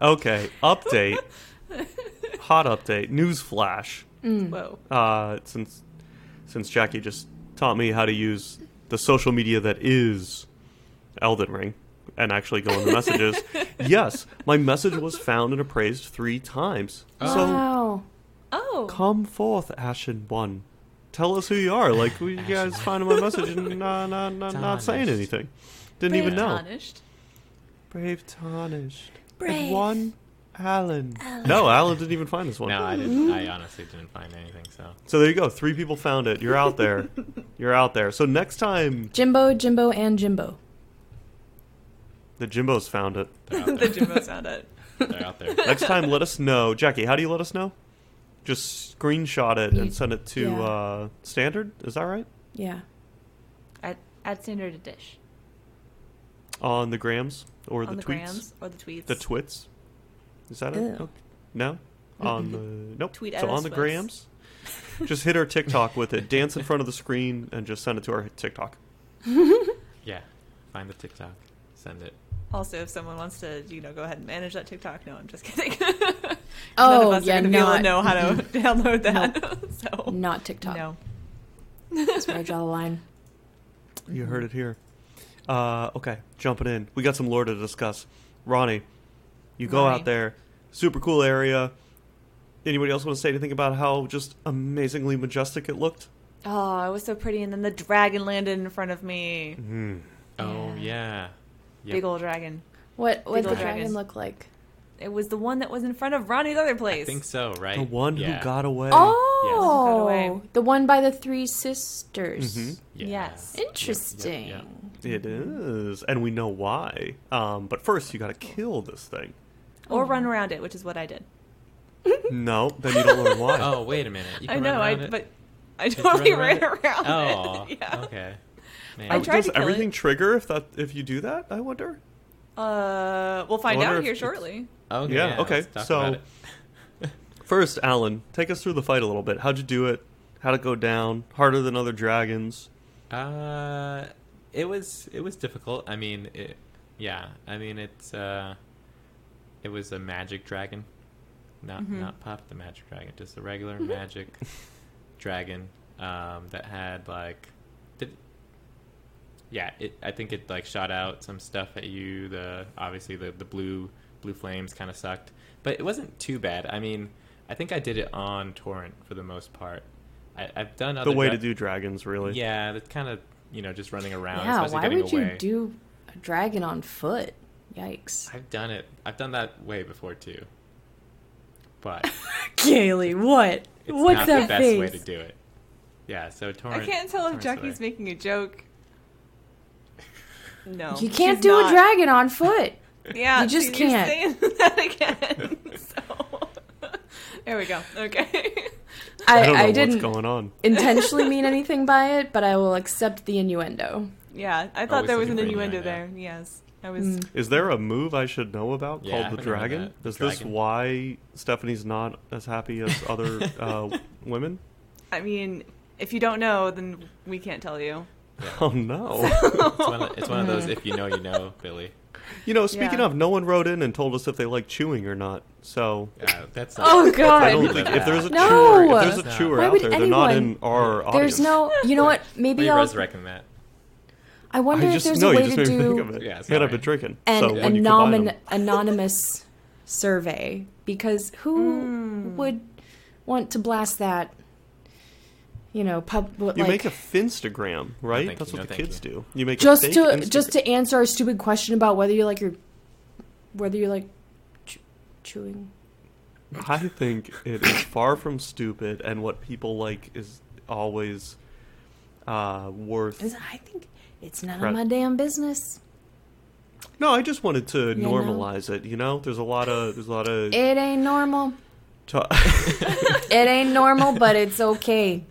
Okay, update. Hot update. News flash. Whoa. Uh, since since Jackie just taught me how to use the social media that is Elden Ring and actually go in the messages. yes, my message was found and appraised three times. So Wow. Oh. come forth, Ashen One. Tell us who you are. Like we you guys finding my message and not not not, not saying anything. Didn't even know. Tarnished. Brave tarnished. Brave. And one Alan. No, Alan didn't even find this one. No, I didn't. I honestly didn't find anything. So So there you go. Three people found it. You're out there. You're out there. So next time Jimbo, Jimbo, and Jimbo. the Jimbos found it. they're out the there. Jimbo sound it. they're out there. Next time, let us know. Jackie, how do you let us know? Just screenshot it You- and send it to yeah. uh, standard. Is that right? Yeah. At, at standard Edish. On the grams or the on the tweets? grams or the tweets. The twits. Is that it? Ew. No? No? On the nope. Tweet so on the twits. grams. just hit our TikTok with it. Dance in front of the screen and just send it to our TikTok. Yeah, find the TikTok, send it. Also, if someone wants to, you know, go ahead and manage that TikTok, no, I'm just kidding. None Oh, of us yeah, are going to be able to know how to download that. so Not TikTok. no. That's where I draw the line. You heard it here. Uh, okay, jumping in. We got some lore to discuss. Ranni, you go Ranni. out there. Super cool area. Anybody else want to say anything about how just amazingly majestic it looked? Oh, it was so pretty, and then the dragon landed in front of me. Mm. Oh yeah. Yep. Big old dragon. What what Big the dragon dragon. look like? It was the one that was in front of Ranni's other place. I think so, right? The one yeah. who got away. Oh, Got away. the one by the three sisters. Mhm. Yeah. Yes. Yep, yep, Interesting. yep. It is, and we know why. Um, but first, you got to kill this thing. Or run around it, which is what I did. No, then you don't learn why. Oh wait a minute. You I know, run I it? but I you totally run ran around around Oh, it. Yeah. okay. Man. I Oh, tried Does to everything it. trigger if that if you do that? I wonder. Uh, we'll find out if here it's- shortly. Okay, Yeah, yeah, okay, let's talk so- First, Alan, take us through the fight a little bit. How'd you do it? How'd it go down? Harder than other dragons? Uh, it was it was difficult. I mean, it, yeah. I mean, it's uh, it was a magic dragon, not Mhm. not Pop the Magic Dragon, just a regular magic dragon um, that had like, did yeah. It I think it like shot out some stuff at you. The obviously the the blue blue flames kind of sucked, but it wasn't too bad. I mean, I think I did it on torrent for the most part. I, I've done other The way dra- to do dragons, really. yeah, that's kind of you know just running around. Yeah, why would away. you do a dragon on foot? Yikes. I've done it. I've done that way before too. But Kaylee, what? it's What's not that the best face? way to do it. Yeah, so torrent. I can't tell if Jackie's the way. making a joke. No, You can't she's do not. a dragon on foot. Yeah, You just see, you're can't. saying that again. so there we go. Okay. I, I don't know I what's didn't going on. intentionally mean anything by it, but I will accept the innuendo. yeah, I thought Always there was an innuendo innuendo. there. Yes, I was. Mm. Is there a move I should know about Yeah, called the haven't heard dragon? that. Is this why Stephanie's not as happy as other uh, women? I mean, if you don't know, then we can't tell you. Oh no! It's one, of, it's one of those if you know you know, Billy. You know, speaking Yeah. of, no one wrote in and told us if they like chewing or not. So Uh, that's not, Oh god, I god. don't think if there's a No! chewer, if there's a That's chewer out would there, they're not in our audience. There's no you know what? Maybe we I'll resurrecting that. I wonder I if there's no, a you way just to made me think do of it. Yeah, Man, sorry. I've been drinking. an so when you combine anonymous survey because who Mm. would want to blast that? You know, pub. What, you like, make a Finstagram, right? thank That's you. what No, the kids you. do. You make just a to Instagram. just to answer our stupid question about whether you like your whether you like ch- chewing. I think it is far from stupid, and what people like is always uh, worth. I think it's none Right. of my damn business. No, I just wanted to know? normalize it. You know, there's a lot of there's a lot of. It ain't normal. It ain't normal, but it's okay.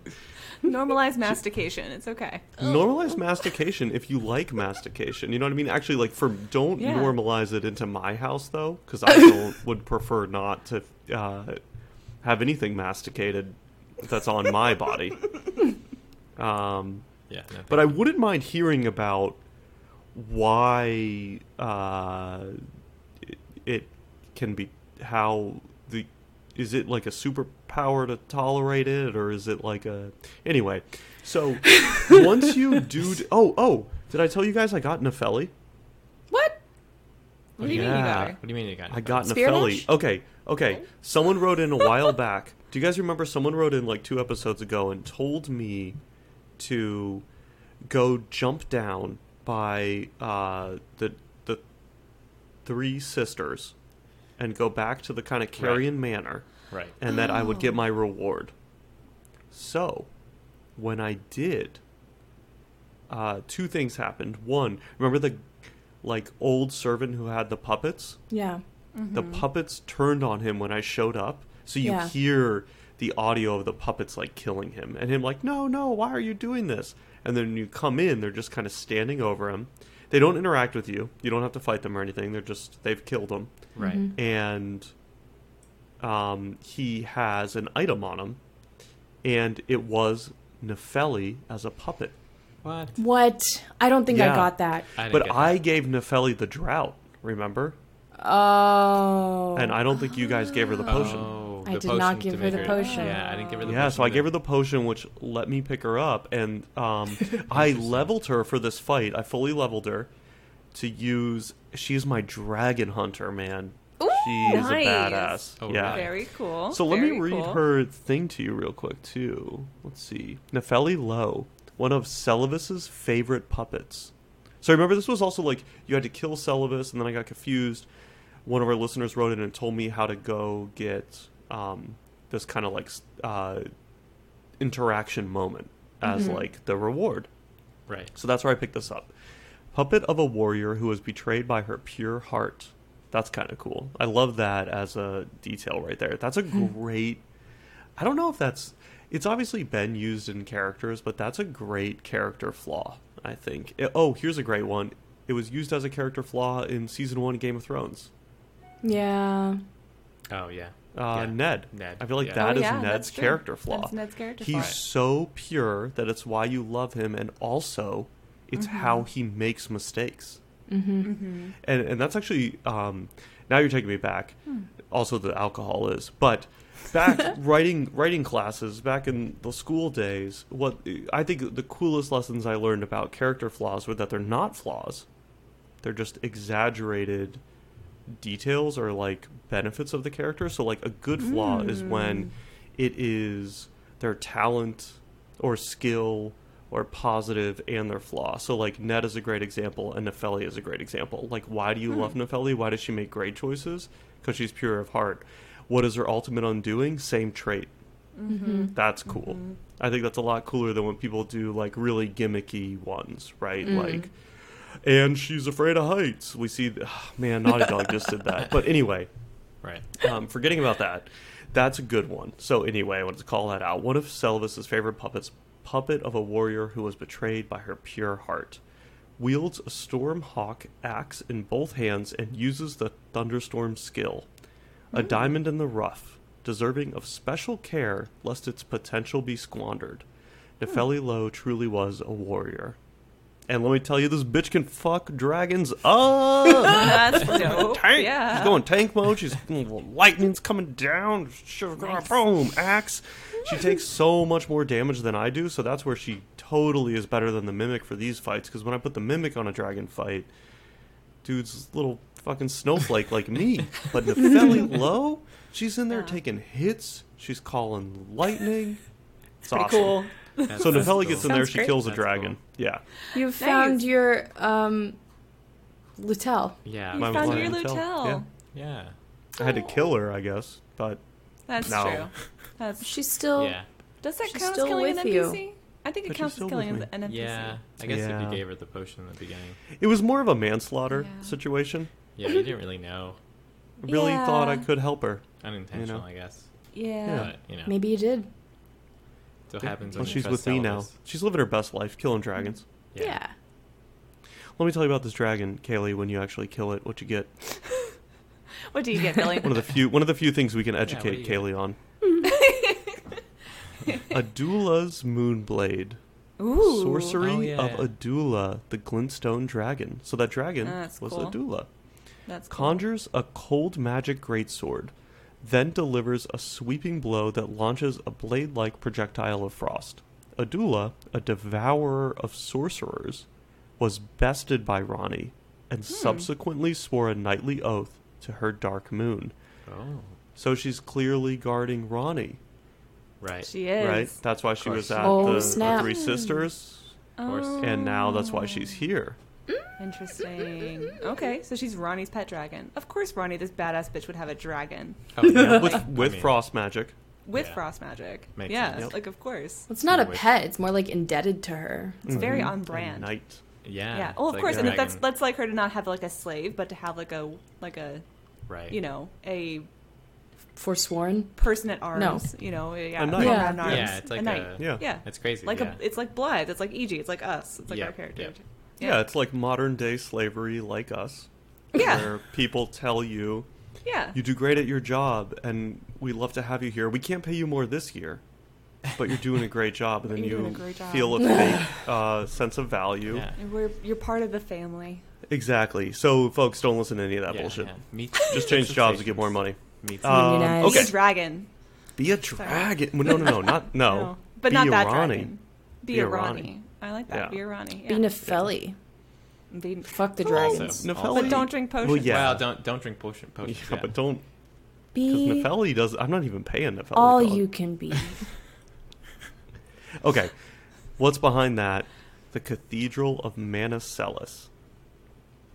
Normalize mastication. It's okay. normalize mastication if you like mastication. You know what I mean? Actually, like for don't Yeah. normalize it into my house though, because I don't, would prefer not to uh, have anything masticated that's on my body. Um, Yeah, no, but I wouldn't mind hearing about why uh, it, it can be how the is it like a superpower to tolerate it or is it like a anyway so once you do d- oh oh did i tell you guys i got nefeli? What? What do you mean you got her? What do you mean you got? i got Spear nefeli. Okay okay. Someone wrote in a while back. Do you guys remember someone wrote in like two episodes ago and told me to go jump down by uh the the three sisters and go back to the kind of Caria Manor Right. and that I would get Oh. my reward. So, when I did, uh, two things happened. One, remember the like old servant who had the puppets? Yeah. The puppets turned on him when I showed up, so you Yeah. hear the audio of the puppets like killing him, and him like, "No, no, why are you doing this?" And then you come in, they're just kind of standing over him. They don't interact with you. You don't have to fight them or anything. They're just they've killed him Right. Mhm. and um, he has an item on him, and it was Nefeli as a puppet. What? What? I don't think Yeah. I got that. I But get I that. gave Nefeli the drought, remember? Oh. And I don't think you guys gave her the potion. Oh, I the did not give to her the make potion. Yeah, I didn't give her the yeah, potion. Yeah, so I gave her the potion, which let me pick her up, and um, I leveled her for this fight. I fully leveled her to use. She's my dragon hunter, man. Ooh, She's nice. a badass. Oh, yeah. Very cool. So let me read cool. her thing to you real quick too. Let's see. Nefeli Loux, one of Seluvis's favorite puppets. So remember this was also like you had to kill Seluvis and then I got confused. One of our listeners wrote in and told me how to go get um, this kind of like uh, interaction moment as Mhm. like the reward. Right. So that's where I picked this up. Puppet of a warrior who was betrayed by her pure heart. That's kind of cool. I love that as a detail right there. That's a great. I don't know if that's. It's obviously been used in characters, but that's a great character flaw. I think. It- oh, here's a great one. It was used as a character flaw in season one Game of Thrones. Yeah. Oh yeah. Uh, Yeah. Ned. Ned. I feel like yeah. that oh, is yeah, Ned's character flaw. That's Ned's character He's flaw. so pure that it's why you love him, and also it's how he makes mistakes. Mm-hmm. Mm-hmm. and and that's actually um, now you're taking me back. Also, the alcohol is, but back writing writing classes back in the school days. What I think the coolest lessons I learned about character flaws were that they're not flaws; they're just exaggerated details or like benefits of the character. So, like a good flaw is when it is their talent or skill or positive and their flaw. So like Ned is a great example and Nefeli is a great example. Like why do you love Nefeli? Why does she make great choices? Because she's pure of heart. What is her ultimate undoing? Same trait. Mm-hmm. That's cool. I think that's a lot cooler than when people do like really gimmicky ones, right? Mm. Like and she's afraid of heights. We see, man, Naughty Dog just did that. But anyway, Right. um, forgetting about that, that's a good one. So anyway, I wanted to call that out. One of Seluvis's favorite puppets, puppet of a warrior who was betrayed by her pure heart, wields a storm hawk axe in both hands and uses the thunderstorm skill. A diamond in the rough, deserving of special care lest its potential be squandered. Nefeli Loux truly was a warrior. And let me tell you, this bitch can fuck dragons up. That's dope. tank. Yeah. She's going tank mode. She's lightning's coming down. She's going Boom, axe. She takes so much more damage than I do, so that's where she totally is better than the mimic for these fights. Because when I put the mimic on a dragon fight, dude's a little fucking snowflake like me. But Nefeli Loux, she's in there taking hits. She's calling lightning. It's Pretty awesome. cool. That's- So that's Nefeli cool. gets in there. Sounds She great. kills a That's dragon. Yeah. You found your um, Lutel. Yeah. You My- found your Lutel, Lutel. yeah. Yeah. I had to kill her, I guess. But That's No. true. That's She's still. Yeah. does that She's count as still killing an with you. NPC? I think it But she's counts still as killing with an NPC. Yeah. I guess if Yeah. you gave her the potion in the beginning. it was more of a manslaughter Yeah. situation. Yeah, you didn't really know. Really Yeah. thought I could help her. Unintentional, You know. I guess. Yeah. But, you know. Maybe you did. So happens Well, she's trust with me now. Elvis. She's living her best life, killing dragons. Yeah. Let me tell you about this dragon, Kaylee. When you actually kill it, what you get? What do you get, Billy? One of the few, one of the few things we can educate do you Kaylee on. Adula's Moonblade. Ooh. Sorcery Oh, yeah, of yeah. Adula, the Glintstone dragon. So that dragon ah, That's was cool. Adula. That's cool. conjures a cold magic greatsword, then delivers a sweeping blow that launches a blade like projectile of frost. Adula, a devourer of sorcerers, was bested by Ranni and subsequently swore a knightly oath to her dark moon. Oh, So she's clearly guarding Ranni. right. She is. right? That's why she was at Oh, the, the. Three Sisters, course. Oh. and now that's why she's Oh. here. Interesting. Okay, so she's Ranni's pet dragon. Of course, Ranni, this badass bitch, would have a dragon Oh, yeah. with I with mean, frost magic. with Yeah. frost magic. Makes yeah, sense. Yep. like of course. It's not a Which- pet. It's more like indebted to her. It's very Mhm. on A brand. knight. Yeah. Yeah. Well, of like course, and that's dragon. that's like her to not have like a slave, but to have like a like a right. you know a Forsworn. person at arms. You know, yeah, A knight. comrade Yeah. at arms. Yeah, it's like a knight. Yeah. yeah, It's crazy. like yeah. a it's like blood. It's like EG. It's like us. It's like Yeah, our character. yeah. Yeah. it's like modern day slavery, like us. Yeah. where people tell you Yeah. you do great at your job, and we love to have you here. We can't pay you more this year, but you're doing a great job, and then You're you a job. feel a fake uh, sense of value. yeah. And We're you're part of the family. Exactly. So, folks, don't listen to any of that Yeah, bullshit. yeah. Meet- Just change jobs to get more money. Meet- Um, Unionize. Be okay, a dragon. be a dragon. Well, No, no, no, not no. but Be not that Ranni. dragon. Be, Be a a Ranni. Ranni. I like that. Yeah. Be a Ranni. Yeah. Be Nefeli. Be- Fuck the dragons. So- Nefeli- but don't drink potions. Well, yeah. Well, don't don't drink potion potions. Yeah, but don't because Nefeli does. I'm not even paying Nefeli. all dog. you can be. Okay, what's behind that? The Cathedral of Manus Celes,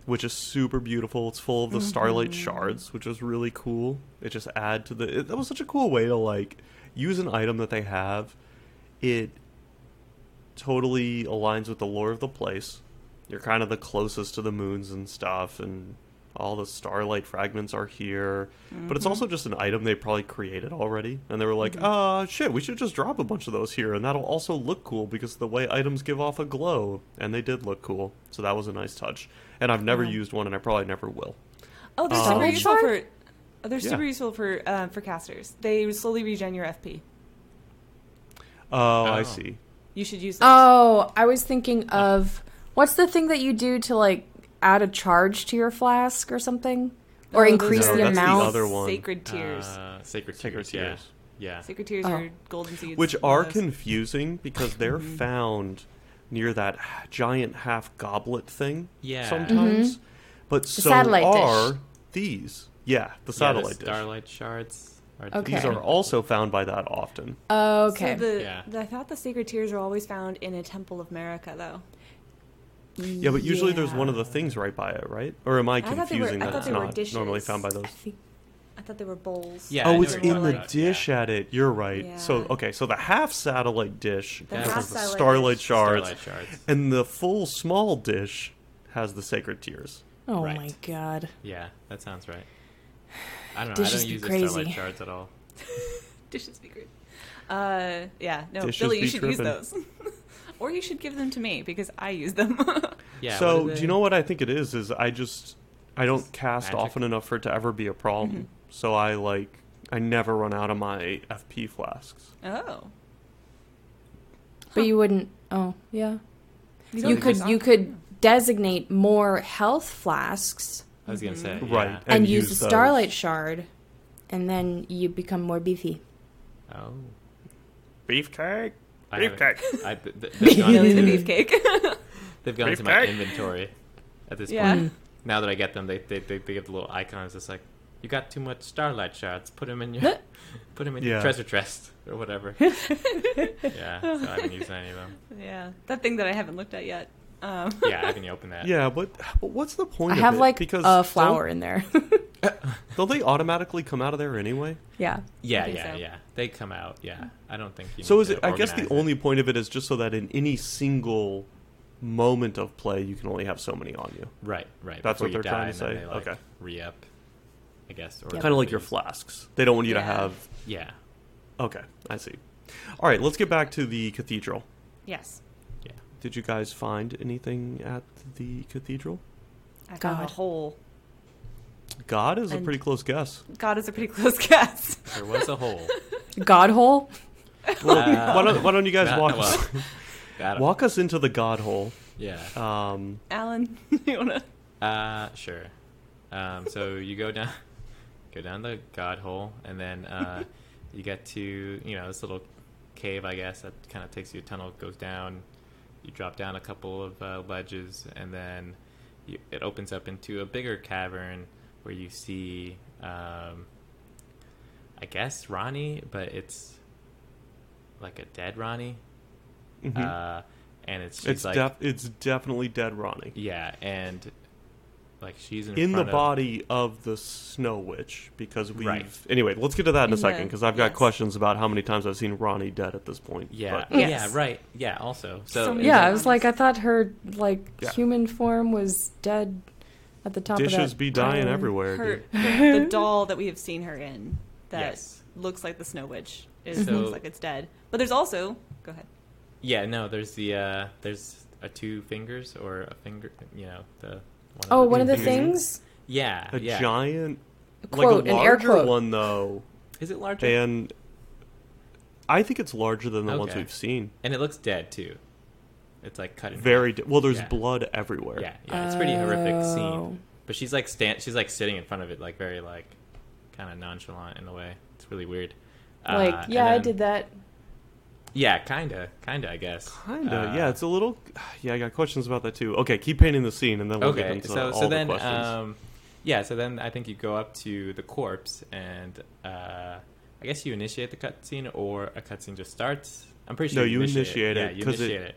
which is super beautiful. It's full of the starlight mm-hmm. shards, which is really cool. It just add to the. It, that was such a cool way to like use an item that they have. It totally aligns with the lore of the place. You're kind of the closest to the moons and stuff, and all the starlight fragments are here. But it's also just an item they probably created already, and they were like, "Ah, shit, we should just drop a bunch of those here, and that'll also look cool because the way items give off a glow, and they did look cool. So that was a nice touch. And I've never Yeah. used one, and I probably never will. Oh, they're Um, super Starlight useful for. oh, They're Yeah. super useful for um, for casters. They slowly regen your FP. Oh, I Oh. see. You should use those. Oh, I was thinking of what's the thing that you do to like add a charge to your flask or something, or Oh, those increase No, the that's the amount. other one. Sacred tears. Uh, sacred Sacred tears. Yeah. tears. Yeah. Sacred tears Oh. are golden seeds. Which are Those. confusing because they're Mm-hmm. found near that h- giant half goblet thing Yeah. sometimes. But so satellite dish. are these. Yeah, the Yeah, satellite the dish. starlight shards. Are Okay. These are also found by that often. Oh, okay. So the, Yeah. the- I thought the sacred tears are always found in a temple of America, though. Yeah, but usually there's one of the things right by it, right? Or am I thought they were- confusing I that thought it's they were not dishes. normally found by those? I think I thought they were bowls. Yeah, oh, it's in the about, dish yeah. at it. You're right. So okay, so the half satellite dish The has half the starlight dish. shards, Starlight shards. and the full small dish has the sacred tears. Oh Right. my god. Yeah, that sounds right. I don't know. Dishes I don't be use the crazy. starlight shards at all. Dishes be great. Uh, yeah, no, Dishes Billy, you be should use those. or you should give them to me because I use them. Yeah. so do you know what I think it is? Is I just I don't Just cast magic. often enough for it to ever be a problem. Mm-hmm. So I like I never run out of my FP flasks. oh. But you wouldn't. Oh, yeah. You, You could you could designate more health flasks I was gonna say Mm-hmm. yeah. Right. and, And use, use the those. starlight shard, and then you become more beefy. Oh. Beefcake. I haven't- Beefcake. I, th- th- they've gone Billy's the into, beefcake. they've gone into my inventory at this Yeah. point. Now that I get them, they they, they, they give the little icons. It's like you got too much starlight shards. Put them in your put them in Yeah. your treasure chest or whatever. yeah. So I haven't used any of them. yeah, that thing that I haven't looked at yet. Um, Yeah, I haven't opened that. Yeah, but, but what's the point I of have it? like because a flower in there. Don't, don't they automatically come out of there anyway? yeah. Yeah, yeah, so. yeah. They come out. Yeah, I don't think you. So need is to it? I guess the it. only point of it is just so that in any single moment of play, you can only have so many on you. right, right. That's before what they're trying to say? They, like, Okay. re up. I guess. Or Yep. Kind of like your flasks. They don't want you to have. Yeah, Okay, I see. All right, let's get back to the cathedral. yes, yeah. Did you guys find anything at the cathedral? I found a God. hole. God is a pretty close guess. God is a pretty close guess. There was a hole. God hole. Well, Uh, why, don't, why don't you guys walk us, walk us into the God hole? Yeah. Um, Alan, you wanna? Uh, sure. Um, so you go down, go down the god hole, and then uh, you get to you know this little cave, I guess that kind of takes you a tunnel, goes down. You drop down a couple of uh, ledges, and then you, it opens up into a bigger cavern where you see, um, I guess Ranni, but it's like a dead Ranni, Mhm. uh, and it's it's like def- it's definitely dead Ranni yeah, and like she's in, in the of- body of the Snow Witch because we've Right. anyway. Let's get to that in a In second because I've got yes. questions about how many times I've seen Ranni dead at this point. Yeah, but- Yes. yeah, right, yeah. Also, so, So Yeah, I times. was like, I thought her like Yeah. human form was dead at the top of dishes that be dying island. everywhere. her dude. the, the doll that we have seen her in that Yes. looks like the Snow Witch is So- looks like it's dead. But there's also go ahead. yeah, no, there's the uh there's a two fingers or a finger, you know, the one Oh, the one of the fingers. things. Yeah, A yeah. giant, Quote, like a an air larger quote. one though, Is it larger? and I think it's larger than the ones we've seen. and it looks dead too. It's like cut in Very de- well. There's Yeah. blood everywhere. Yeah, yeah, it's a pretty horrific Oh. scene. But she's like stand, she's like sitting in front of it, like very like kind of nonchalant in a way. It's really weird. Like, Uh, yeah, and I did that. Yeah, kinda, kinda, I guess. Kinda. Uh, yeah, it's a little. Yeah, I got questions about that too. Okay, keep painting the scene, and then we'll get okay. into So, all so the then, questions. um, yeah. So then, I think you go up to the corpse, and uh, I guess you initiate the cutscene, or a cutscene just starts. I'm pretty No, sure you initiate it. Yeah, you 'cause it- initiate it.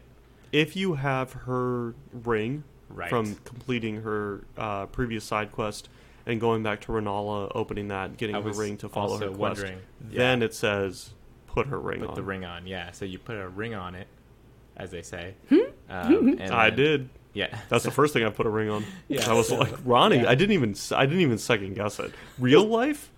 if you have her ring Right. from completing her uh, previous side quest and going back to Renala, opening that, getting her ring to follow her quest, wondering, then it says put her ring on. put on. the ring on. Yeah. So you put a ring on it, as they say. Hmm? Um, and I then- did. Yeah. That's the first thing I put a ring on. Yeah, I was so- like, Ranni. yeah. I didn't even. I didn't even second guess it. Real life.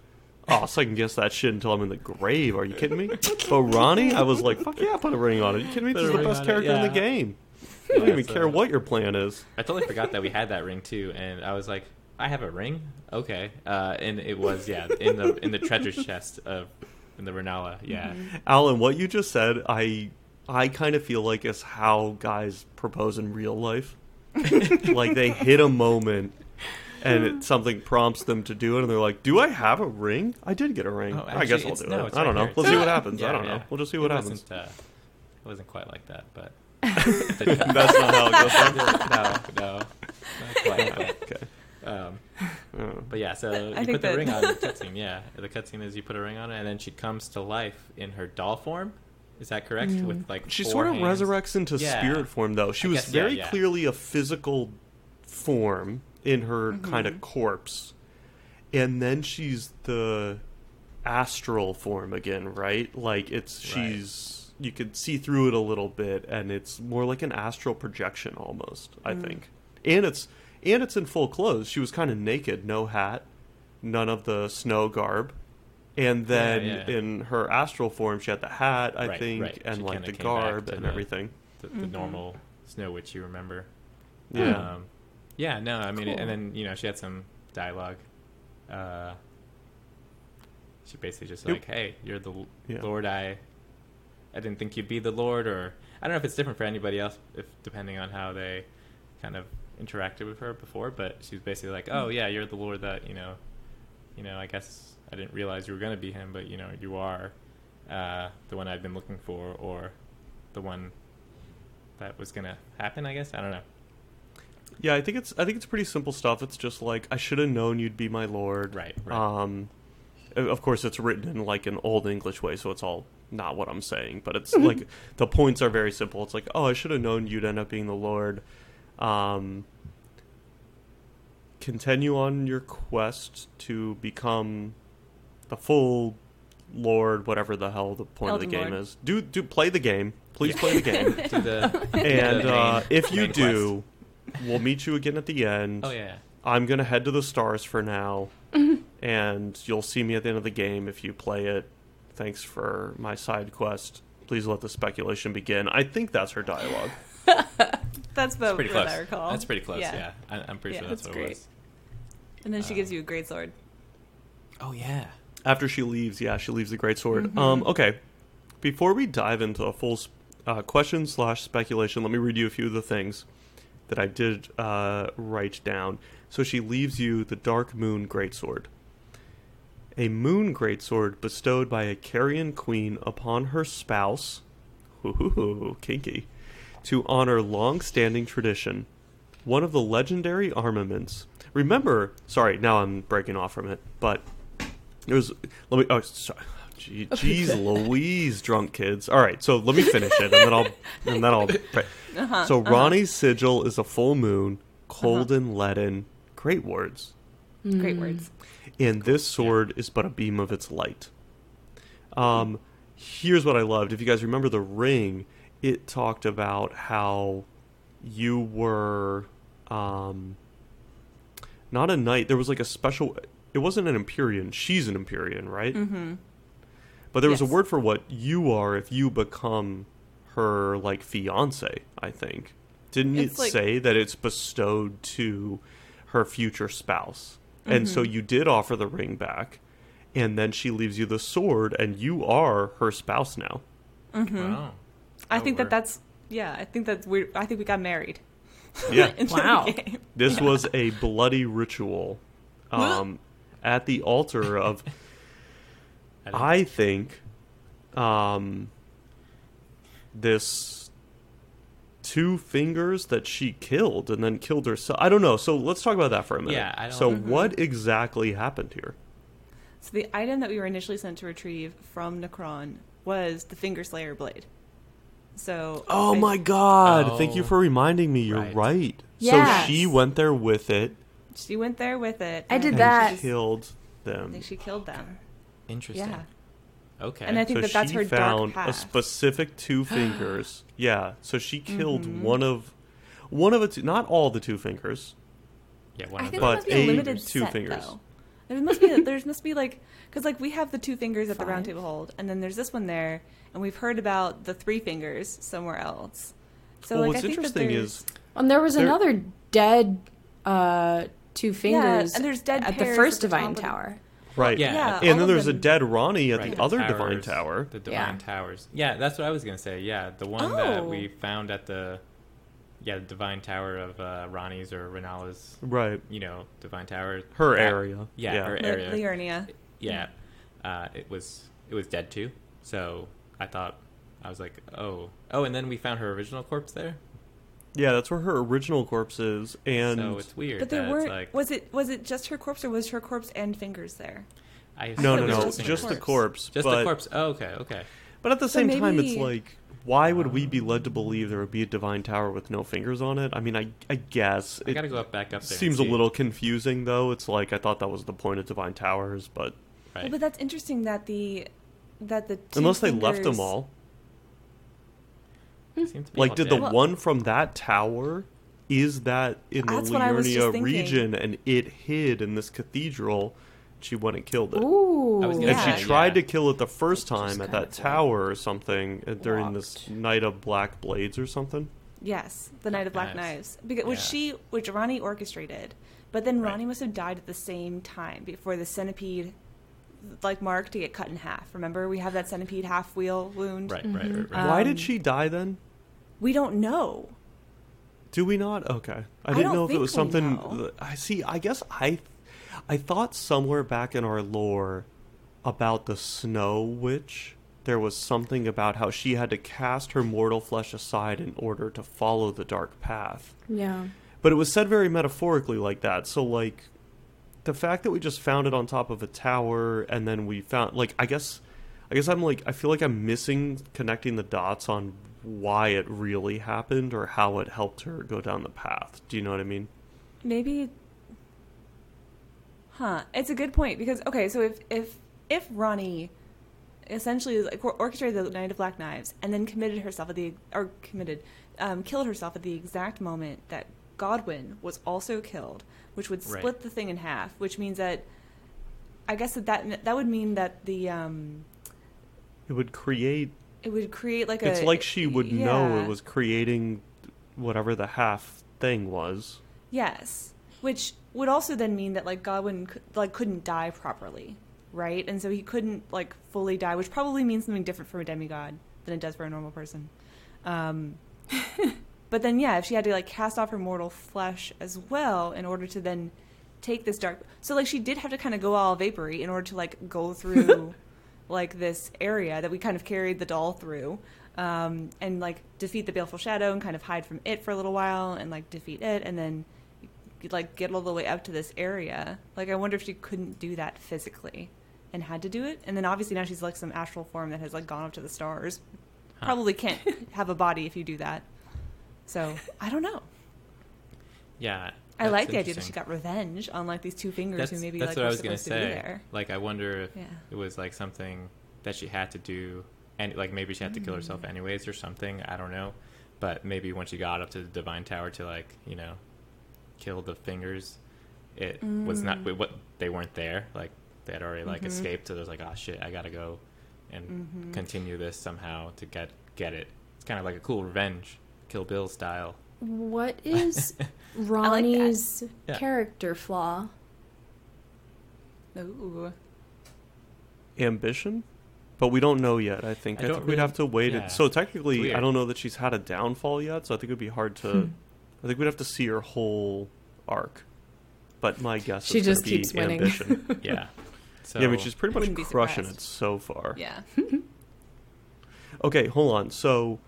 Oh, second guess that shit until I'm in the grave. Are you kidding me? But Ranni, I was like, fuck yeah, put a ring on it. Are you kidding me? Put This is the best on it, character in the game. I don't Yeah, even so- care what your plan is. I totally forgot that we had that ring too, and I was like, I have a ring. Okay. Uh, and it was yeah in the in the treasure chest of in the Renala. Yeah. Mm-hmm. Alan, what you just said, I I kind of feel like is how guys propose in real life. like they hit a moment and it, something prompts them to do it and they're like, "Do I have a ring? I did get a ring. Oh, I guess actually, I'll do no, it. I don't right know. here. Let's see what happens. Yeah, I don't yeah. know. We'll just see what it happens." Wasn't, uh, it wasn't quite like that, but That's not how it goes. no, no, not quite. but, okay. Um, Uh, but yeah, so you think put the ring on the cutscene. Yeah, the cutscene is you put a ring on it, and then she comes to life in her doll form. Is that correct? With like she four sort of hands? resurrects into Yeah. spirit form though. She I was guess, very yeah. clearly a physical form in her kind of corpse. And then she's the astral form again, right? Like it's Right. she's you could see through it a little bit and it's more like an astral projection almost, I think. And it's and it's in full clothes. She was kind of naked, no hat, none of the snow garb. And then yeah. in her astral form, she had the hat, I Right, think, right. and She like the garb and the- everything. the, the normal Snow Witch you remember. Yeah. Um, yeah, no, I mean, Cool. and then you know she had some dialogue. Uh, she basically just Yep. like, "Hey, you're the Yeah. Lord. I, I didn't think you'd be the Lord." Or I don't know if it's different for anybody else, if depending on how they kind of interacted with her before. But she was basically like, "Oh yeah, you're the Lord that you know, you know. I guess I didn't realize you were gonna be him, but you know, you are uh, the one I've been looking for, or the one that was gonna happen. I guess I don't know." Yeah, I think it's I think it's pretty simple stuff. It's just like I should have known you'd be my lord. Right, right. Um, of course, it's written in like an old English way, so it's all not what I'm saying. But it's like the points are very simple. It's like, oh, I should have known you'd end up being the lord. Um, continue on your quest to become the full lord, whatever the hell the point of the game Lord. is. Do do play the game. Please play the game. to the and the uh, if you main do, we'll meet you again at the end. oh yeah, I'm gonna head to the stars for now, and you'll see me at the end of the game if you play it. Thanks for my side quest. Please let the speculation begin. I think that's her dialogue. That's about pretty close. I recall. That's pretty close. Yeah, I, I'm pretty Yeah, sure that's, that's what great. it was. And then she gives you a great sword. Oh yeah, After she leaves, yeah, she leaves the great sword. Um, okay, before we dive into a full uh, question slash speculation, let me read you a few of the things. that I did uh, write down. So she leaves you the Dark Moon Greatsword. A moon greatsword bestowed by a Carian queen upon her spouse, ooh, kinky, to honor long-standing tradition. One of the legendary armaments. Remember, sorry, now I'm breaking off from it, but it was. Let me. Oh, sorry. Gee, Jeez, Louise, drunk kids. All right, so let me finish it, and then I'll and then I'll. Uh-huh, so Ranni's sigil is a full moon, cold and leaden. Great words. Great words. And this sword is but a beam of its light. Um, here's what I loved. If you guys remember the ring, it talked about how you were um, not a knight. There was like a special. It wasn't an Empyrean. She's an Empyrean, right? Mm-hmm. But there was a word for what you are if you become her like fiance. I think didn't It's it like- say that it's bestowed to her future spouse? And so you did offer the ring back, and then she leaves you the sword, and you are her spouse now. Mm-hmm. Wow. I think that that's yeah. I think that's weird. I think we got married. Yeah, Wow. this Yeah. was a bloody ritual um, at the altar of. I I think um, this two fingers that she killed and then killed herself. I don't know. So let's talk about that for a minute. Yeah, I don't- so what exactly happened here? So the item that we were initially sent to retrieve from Nokron was the Finger Slayer blade. So Oh I- my god! Thank you Oh, for reminding me. You're right. right. Yes. So she went there with it She went there with it. I did that. and killed them. I think she killed them. Interesting. Yeah. Okay. And I think so that that's she her dark found a specific two fingers. yeah. So she killed Mhm. one of one of the two, not all the two fingers. yeah, one I of think the But there must be a a limited two set, fingers. though. There must be there must be like because like we have the two fingers at the round table hold, and then there's this one there, and we've heard about the three fingers somewhere else. So well, like what's I think interesting that is And there was There- another dead uh, two fingers Yeah, and there's dead at the first at the divine top of- tower. right. Yeah, Yeah, and then of there's a dead Ranni at Right, the the other towers, divine tower. The divine Yeah. towers. Yeah, that's what I was gonna say. Yeah, the one that Oh. we found at the yeah the divine tower of uh, Ranni's or Renala's, Right. you know, divine tower. Her that- area. Yeah, Yeah. her area. Liurnia. yeah, uh, it was it was dead too. So I thought I was like, oh, oh, and then we found her original corpse there. Yeah, that's where her original corpse is, and so it's weird. But there weren't. Like, was it was it just her corpse, or was her corpse and fingers there? I no, thought no, no, just just, the the corpse. Just but, the corpse. Oh, okay, okay. But at the same time, it's like, why would we be led to believe there would be a divine tower with no fingers on it? I mean, I, I guess I it gotta go up back up there. and seems a little confusing, though. It's like I thought that was the point of divine towers, but Right. Well, but that's interesting that the that the two unless they left them all, Seemed to like, did the. Well- one from that tower? Is that in the That's what I was just Liurnia region, and it hid in this cathedral? She went and killed it. Ooh. I was gonna And Yeah. she tried yeah. to kill it the first Which time at that tower or something uh, during this night of black blades or something. Yes, the Night of Black Knives. Knives, because which Yeah. she, which Ranni orchestrated, but then Right. Ranni must have died at the same time before the centipede, like Mark, to get cut in half. Remember, we have that centipede half wheel wound. Right, right, right, right. Um, Why did she die then? We don't know. Do we not? Okay, I I didn't don't know if it was something. know. I see. I guess I, I thought somewhere back in our lore about the Snow Witch, there was something about how she had to cast her mortal flesh aside in order to follow the dark path. Yeah. But it was said very metaphorically like that. So like, the fact that we just found it on top of a tower and then we found like I guess, I guess I'm like I feel like I'm missing connecting the dots on why it really happened or how it helped her go down the path. Do you know what I mean? Maybe. Huh. It's a good point because okay, so if if if Ranni essentially like orchestrated the Night of Black Knives and then committed herself at the or committed um, killed herself at the exact moment that Godwin was also killed, which would Right. split the thing in half, which means that I guess that that, that would mean that the um It would create. it would create like a It's like she would know it was creating whatever the half thing was. Yes, which would also then mean that like Godwin like couldn't die properly, right? And so he couldn't like fully die, which probably means something different for a demigod than it does for a normal person. Um, but then, yeah, if she had to like cast off her mortal flesh as well in order to then take this dark, so like she did have to kind of go all vapory in order to like go through like this area that we kind of carried the doll through, um, and like defeat the baleful shadow and kind of hide from it for a little while and like defeat it, and then like get all the way up to this area. Like I wonder if she couldn't do that physically and had to do it, and then obviously now she's like some astral form that has like gone up to the stars. Huh. Probably can't have a body if you do that. So I don't know. Yeah. I like the idea that she got revenge on like these two fingers That's, who maybe that's like what were I was gonna supposed to be say. there. Like, I wonder if Yeah. it was like something that she had to do, and like maybe she had to kill herself Mm. anyways or something. I don't know, but maybe when she got up to the divine tower to like you know kill the fingers, it was not Mm. what they weren't there. Like they had already like Mhm. escaped, so there's like, oh shit, I gotta go and Mhm. continue this somehow to get get it. It's kind of like a cool revenge, Kill Bill style. What is that. Ranni's Yeah. character flaw? Ooh. ambition, but we don't know yet. I think. I I, don't think we'd have to wait. yeah. It. So technically, I don't know that she's had a downfall yet. So I think it'd be hard to. Hmm. I think we'd have to see her whole arc. But my guess She is just gonna be winning. ambition. Yeah. So yeah, I mean she's pretty much crushing surprised. it so far. Yeah. Okay, hold on. So,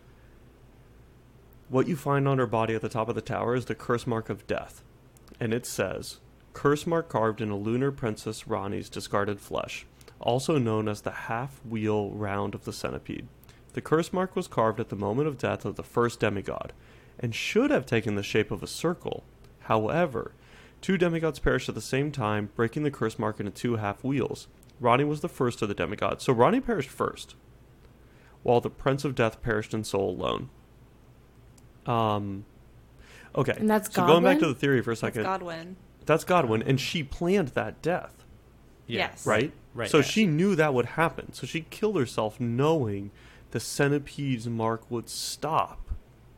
what you find on her body at the top of the tower is the curse mark of death. And it says, Curse mark carved in a lunar princess Ranni's discarded flesh, also known as the half wheel round of the centipede. The curse mark was carved at the moment of death of the first demigod, and should have taken the shape of a circle. However, two demigods perished at the same time, breaking the curse mark into two half wheels. Ranni was the first of the demigods, so Ranni perished first while the Prince of Death perished in soul alone. Um, okay. And that's so going back to the theory for a That's second. Godwin. That's Godwin, and she planned that death. Yes. right? Right. So yeah. she knew that would happen. So she killed herself knowing the centipede's mark would stop.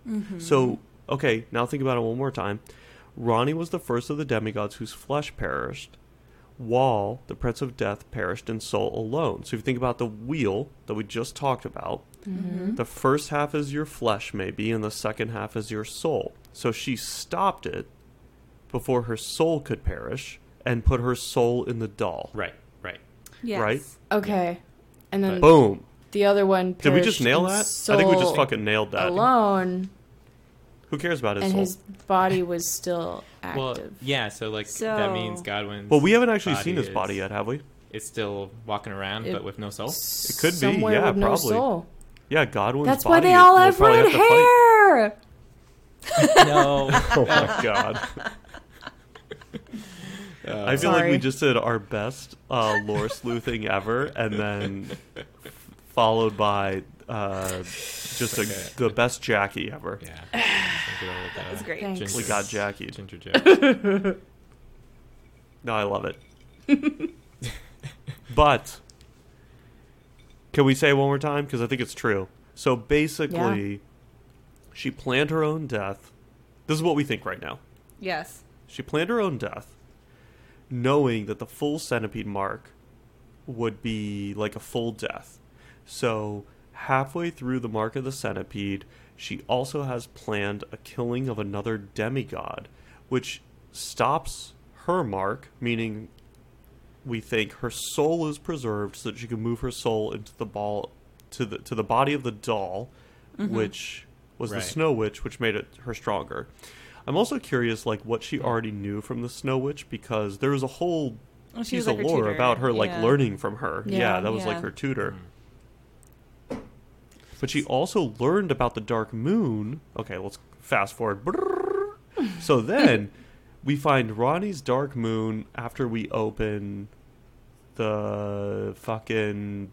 Mm-hmm. So, okay, now think about it one more time. Ranni was the first of the demigods whose flesh perished, while the Prince of Death perished in soul alone. So if you think about the wheel that we just talked about, Mm-hmm. the first half is your flesh, maybe, and the second half is your soul. So she stopped it before her soul could perish and put her soul in the doll. Right. Right. yes. right? Okay. And then Boom. the other one Did we just nail that? I think we just fucking nailed that. alone, Who cares about his and soul? his body was still active. Well, yeah. So like So- that means Godwin's. Well, we haven't actually seen his is- body yet, have we? It's still walking around, It- but with no soul. It could be, Somewhere yeah, with no probably. soul. Yeah, Godwin's That's why they all have red have hair. no. Oh my god. I feel like we just did our best uh, lore sleuthing ever, and then f- followed by uh, just a, Okay. the best Jackie ever. Yeah. That That was great. Thanks. We got Jackie. Ginger Joe. No, I love it. but can we say it one more time? Because I think it's true. So basically, she planned her own death. This is what we think right now. Yes. She planned her own death, knowing that the full centipede mark would be like a full death. So, halfway through the mark of the centipede, she also has planned a killing of another demigod, which stops her mark, meaning we think her soul is preserved so that she can move her soul into the ball to the to the body of the doll, mm-hmm. which was Right. the Snow Witch, which made it her stronger. I'm also curious, like what she already knew from the Snow Witch, because there was a whole Well, she piece was like of lore tutor. about her like Yeah. learning from her. Yeah, Yeah. that was like her tutor. Mm. But she also learned about the dark moon. Okay, let's fast forward. So then we find Ranni's dark moon after we open the fucking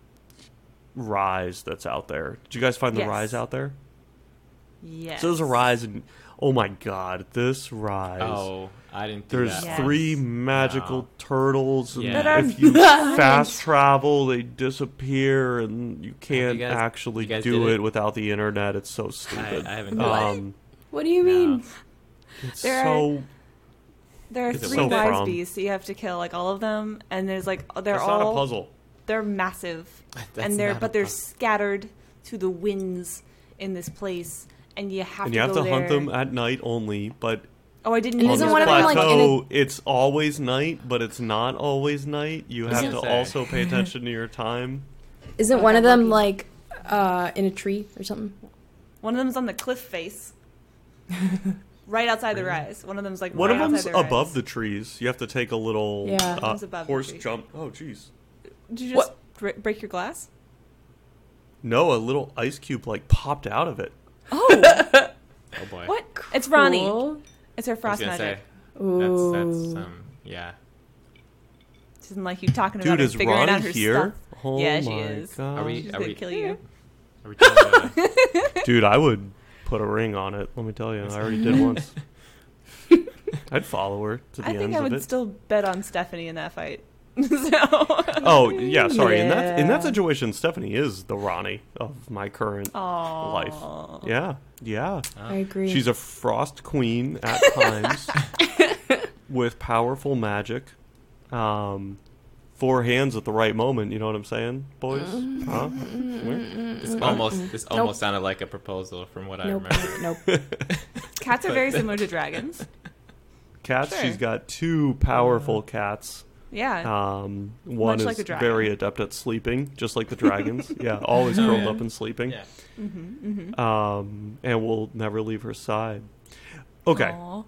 rise that's out there. Did you guys find the Yes. rise out there? Yes. So there's a rise and oh my god, this rise. Oh, I didn't. Do There's that. Yes. three magical Wow. turtles, and Yeah. If you fast travel, they disappear, and you can't guys- actually you do it? it? without the internet. It's so stupid. I haven't. What? done um, What do you No. mean? it's There so There are It's three so wise from- beasts, so you have to kill like all of them, and there's like they're it's all not a puzzle. they're massive, That's and they're not a but they're puzzle. scattered to the winds in this place, and you have and to you have go to hunt there- them at night only. But Oh, I didn't. And on isn't this one of them, like, in plateau, a- it's always night, but it's not always night. You have gonna to say. also pay attention to your time. Isn't one of them lucky. like uh, in a tree or something? One of them's on the cliff face, right outside the rise. One of them's like One right of them's outside the above rise. the trees. You have to take a little Yeah. uh, above horse jump. Oh, jeez. Did you just What? br- break your glass? No, a little ice cube like popped out of it. Oh, Oh boy. what? It's Ranni. Cool. It's her I was frost magic. say Ooh. that's that's um yeah. She doesn't like you talking about her figuring Ranni out her here? stuff. Oh Yeah, she is. God. Are we- She's Are gonna kill you. Are we trying to, Dude, I would put a ring on it. Let me tell you, I already did once. I'd follow her to the I think ends I of would it. still bet on Stephanie in that fight. so. Oh yeah, sorry. In that in that Yeah. situation, Stephanie is the Ranni of my current Aww. life. Yeah, yeah. I agree. She's a frost queen at times with powerful magic. Um, four hands at the right moment. You know what I'm saying, boys? Huh? this almost this almost sounded like a proposal from what I nope. remember. nope. Cats are very similar to dragons. Cats. Sure. She's got two powerful cats. Yeah. Um, one Much is like a dragon. very adept at sleeping, just like the dragons. yeah, always curled yeah. up and sleeping. Yeah. mm-hmm, Um, and will never leave her side. Okay, Aw.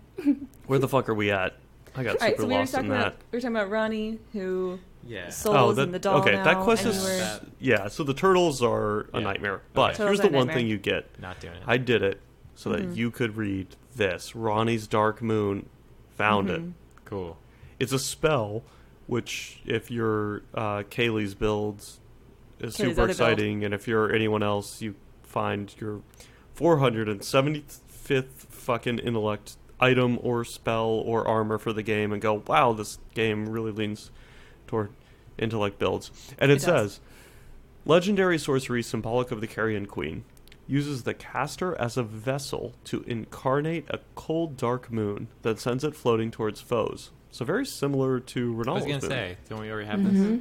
where the fuck are we at? I got All right, super so we were lost in talking that. about we were talking about Ranni who Yeah. souls oh, that, in the doll okay. now, that quest and is That- yeah. So the turtles are a Yeah. nightmare, but Okay. Here's the one nightmare. thing you get. Not doing it. I did it so that Mhm. you could read this. Ranni's Dark Moon found it. Mhm. cool. It's a spell, which if you're uh, Kaylee's builds is Kaylee's super other build. exciting, and if you're anyone else, you find your 475th fucking intellect item or spell or armor for the game, and go, wow, this game really leans toward intellect builds. And it, It says, legendary sorcery symbolic of the Carian Queen uses the caster as a vessel to incarnate a cold dark moon that sends it floating towards foes. So very similar to I was Rennala's gonna moon. say, don't we already have Mhm. this?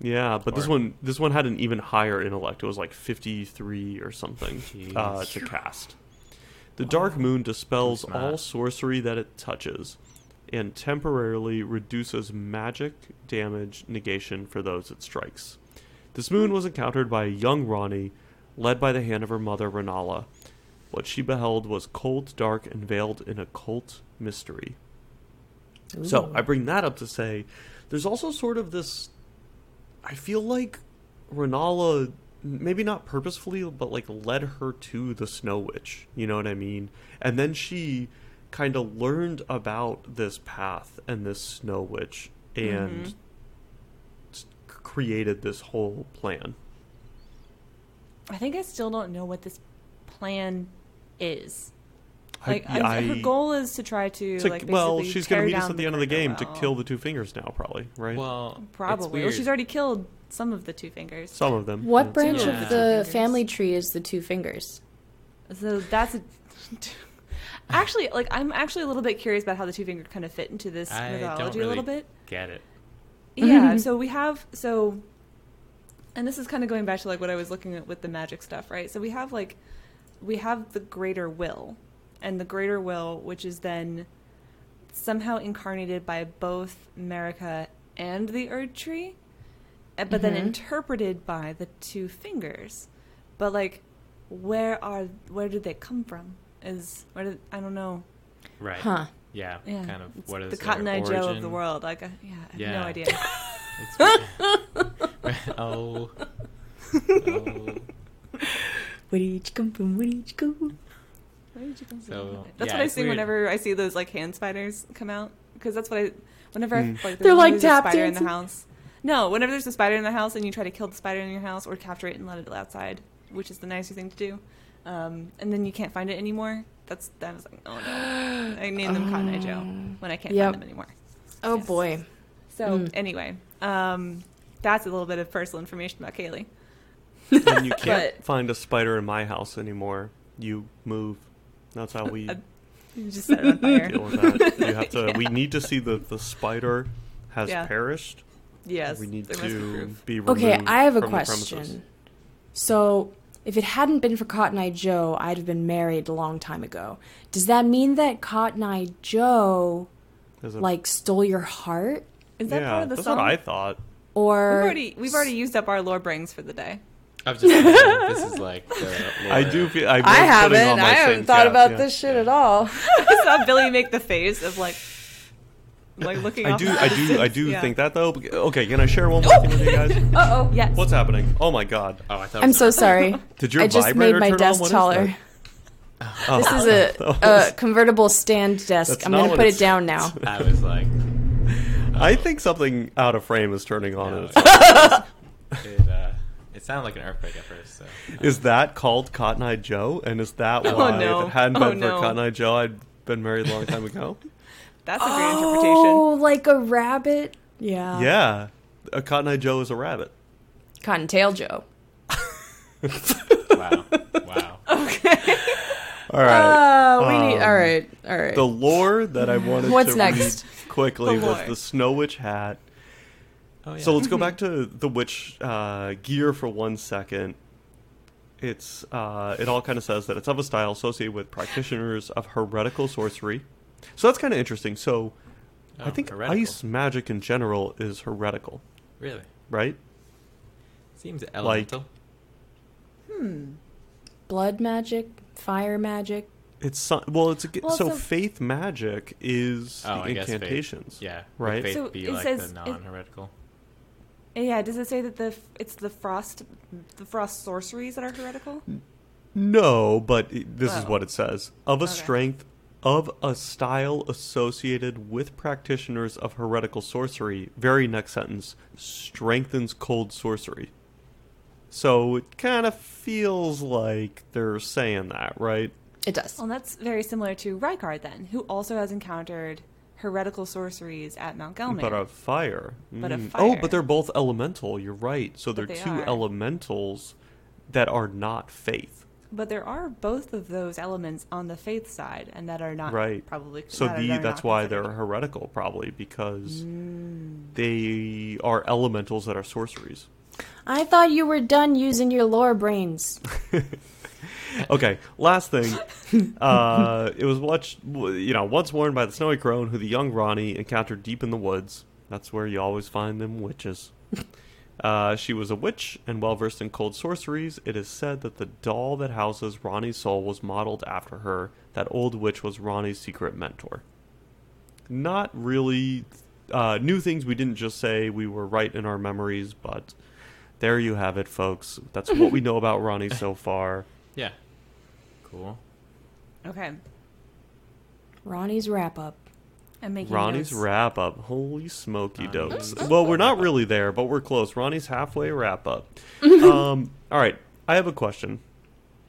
Yeah, but this one this one had an even higher intellect. It was like 53 or something uh, to cast. The dark moon dispels all sorcery that it touches and temporarily reduces magic damage negation for those it strikes. This moon was encountered by a young Ranni, led by the hand of her mother Rennala. What she beheld was cold, dark, and veiled in occult mystery. So I bring that up to say there's also sort of this. I feel like Rennala, maybe not purposefully, but like led her to the Snow Witch. You know what I mean? And then she kind of learned about this path and this Snow Witch and Mhm. created this whole plan. I think I still don't know what this plan is. Like I, I- her goal is to try to to- like well, she's going to meet us at the end of the game to kill the two fingers now, probably, right? Well, Probably. Well, she's already killed some of the two fingers. Some of them. What yeah. branch Yeah. of Two the family tree is the two fingers? So that's a. actually, like I'm actually a little bit curious about how the two finger kind of fit into this I don't mythology a little bit. get it. Yeah. so we have so, and this is kind of going back to like what I was looking at with the magic stuff, right? So we have like, we have the greater will, and the greater will, which is then somehow incarnated by both Marika and the Erd Tree, uh, but then Mhm. interpreted by the two fingers. But like, where are where did they come from? Is where did I don't know. Right. Huh. Yeah. Yeah, Kind of. It's What is the Cotton Eye Joe of the world? Like, uh, yeah, I have Yeah. no idea. It's- oh. oh. Where did you come from? Where did you go? Where did you come from? So, that's yeah, what I see weird. whenever I see those like hand spiders come out because that's what I whenever. I like They're, like, a tap spider in the house. No, whenever there's a spider in the house and you try to kill the spider in your house or capture it and let it outside, which is the nicer thing to do, um, and then you can't find it anymore. That's that was like oh no. I named them Cotton Eye Joe when I can't Yep. find them anymore. Oh Yes. boy. So Mm. anyway, um, that's a little bit of personal information about Kaylee. and you can't But- find a spider in my house anymore. You move. That's how we Uh, You just set it on fire. deal with that. You have to. We need to see that the spider has Yeah. perished. yes, we need there be to be removed Okay, I have a from the premises. question. So, if it hadn't been for Cotton Eye Joe, I'd have been married a long time ago. Does that mean that Cotton Eye Joe Is it- like stole your heart, Is that yeah, part of the that's song? what I thought. or We've already we've already used up our lore brains for the day. I was just saying, this is like the I do feel. I, I haven't. on my I haven't thought cap, about yeah. this shit at all. I saw Billy make the face of like like looking. I off do. I do. I distance. do Yeah. think that though. Okay, can I share one more thing with you guys? Uh oh. Yes. What's happening? Oh my god! Oh, I thought. I'm so sorry. Did your I just vibrator made my turn on? desk taller. Oh. This is a, a convertible stand desk. I'm gonna put it down now. I was like, I think something out of frame is turning on. No, and it's- it, uh, it sounded like an earthquake at first. So Is that called Cotton Eye Joe? And is that Oh, why, no. if it hadn't Oh, been no. for Cotton Eye Joe, I'd been married a long time ago? That's a great interpretation. Oh, like a rabbit. Yeah. yeah. A Cotton Eye Joe is a rabbit. Cottontail Joe. wow, wow. Okay. All right. Oh, we need. Um, All right. All right. the lore that I wanted What's to next? read quickly The was the Snow Witch hat. Oh, yeah. So let's go back to the witch uh, gear for one second. It's uh, it all kind of says that it's of a style associated with practitioners of heretical sorcery. So that's kind of interesting. So I Oh, think heretical. ice magic in general is heretical, really right? seems elemental. Hmm. Blood magic, fire magic. It's so, well, it's a, g- Well, so, so- faith magic is oh, the I guess faith. incantations. Yeah, right? Would faith So be it like says- the non-heretical. Yeah. Does it say that the it's the frost the frost sorceries that are heretical? No, but it, this is Oh. what it says: of a Okay. strength of a style associated with practitioners of heretical sorcery. Very next sentence strengthens cold sorcery. So it kind of feels like they're saying that, right? It does. Well, that's very similar to Rykard then, who also has encountered heretical sorceries at Mount Gelmir. But of fire. But of Mm. Oh, fire. but they're both elemental. You're right. So they're they two are. elementals that are not faith. But there are both of those elements on the faith side, and that are not Right. probably. So that the are that's why they're heretical, probably because Mm. they are elementals that are sorceries. I thought you were done using your lore brains. Okay, last thing. Uh, it was watched, you know, once worn by the snowy crone who the young Ranni encountered deep in the woods. That's where you always find them witches. Uh, she was a witch and well versed in cold sorceries. It is said that the doll that houses Ranni's soul was modeled after her. That old witch was Ranni's secret mentor. Not really uh, new things. We didn't just say we were right in our memories, but there you have it, folks. That's what we know about Ranni so far. Yeah, cool. Okay, Ranni's wrap up. I'm making Ranni's notes. wrap up. Holy smoky Ranni's dokes. Well, we're not really there, but we're close. Ranni's halfway wrap up. um, all right. I have a question.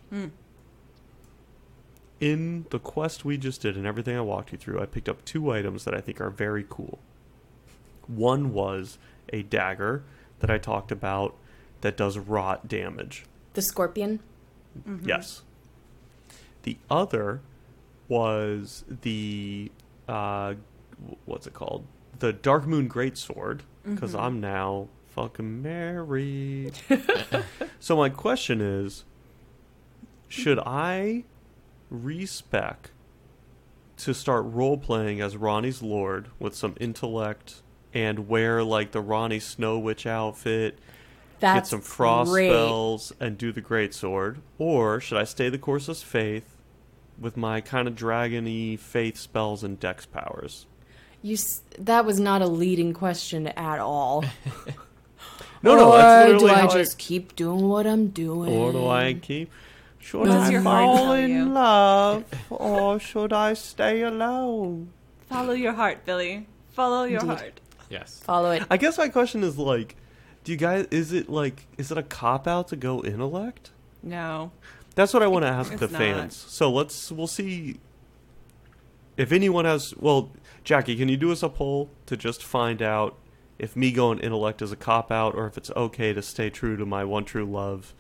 Hmm. In the quest we just did and everything I walked you through, I picked up two items that I think are very cool. One was a dagger that I talked about that does rot damage. The scorpion. Mm-hmm. Yes. The other was the uh, what's it called? The Dark Moon Greatsword, because Mm-hmm. I'm now fucking married. so my question is, should I respec to start role playing as Ranni's Lord with some intellect and wear like the Ranni Snow Witch outfit? That's get some frost great. spells and do the great sword, or should I stay the course as faith with my kind of dragony faith spells and dex powers? You. S- that was not a leading question at all. No, no, or that's do I how just keep doing what I'm doing? Or do I keep? Should does I your fall in you? love, or should I stay alone? Follow your heart, Billy. Follow your Indeed. heart. Yes. follow it? I guess my question is like, do you guys? Is it like, is it a cop out to go intellect? No. That's what I want to ask It's the not. fans. So let's we'll see if anyone has. Well, Jackie, can you do us a poll to just find out if me going intellect is a cop out or if it's okay to stay true to my one true love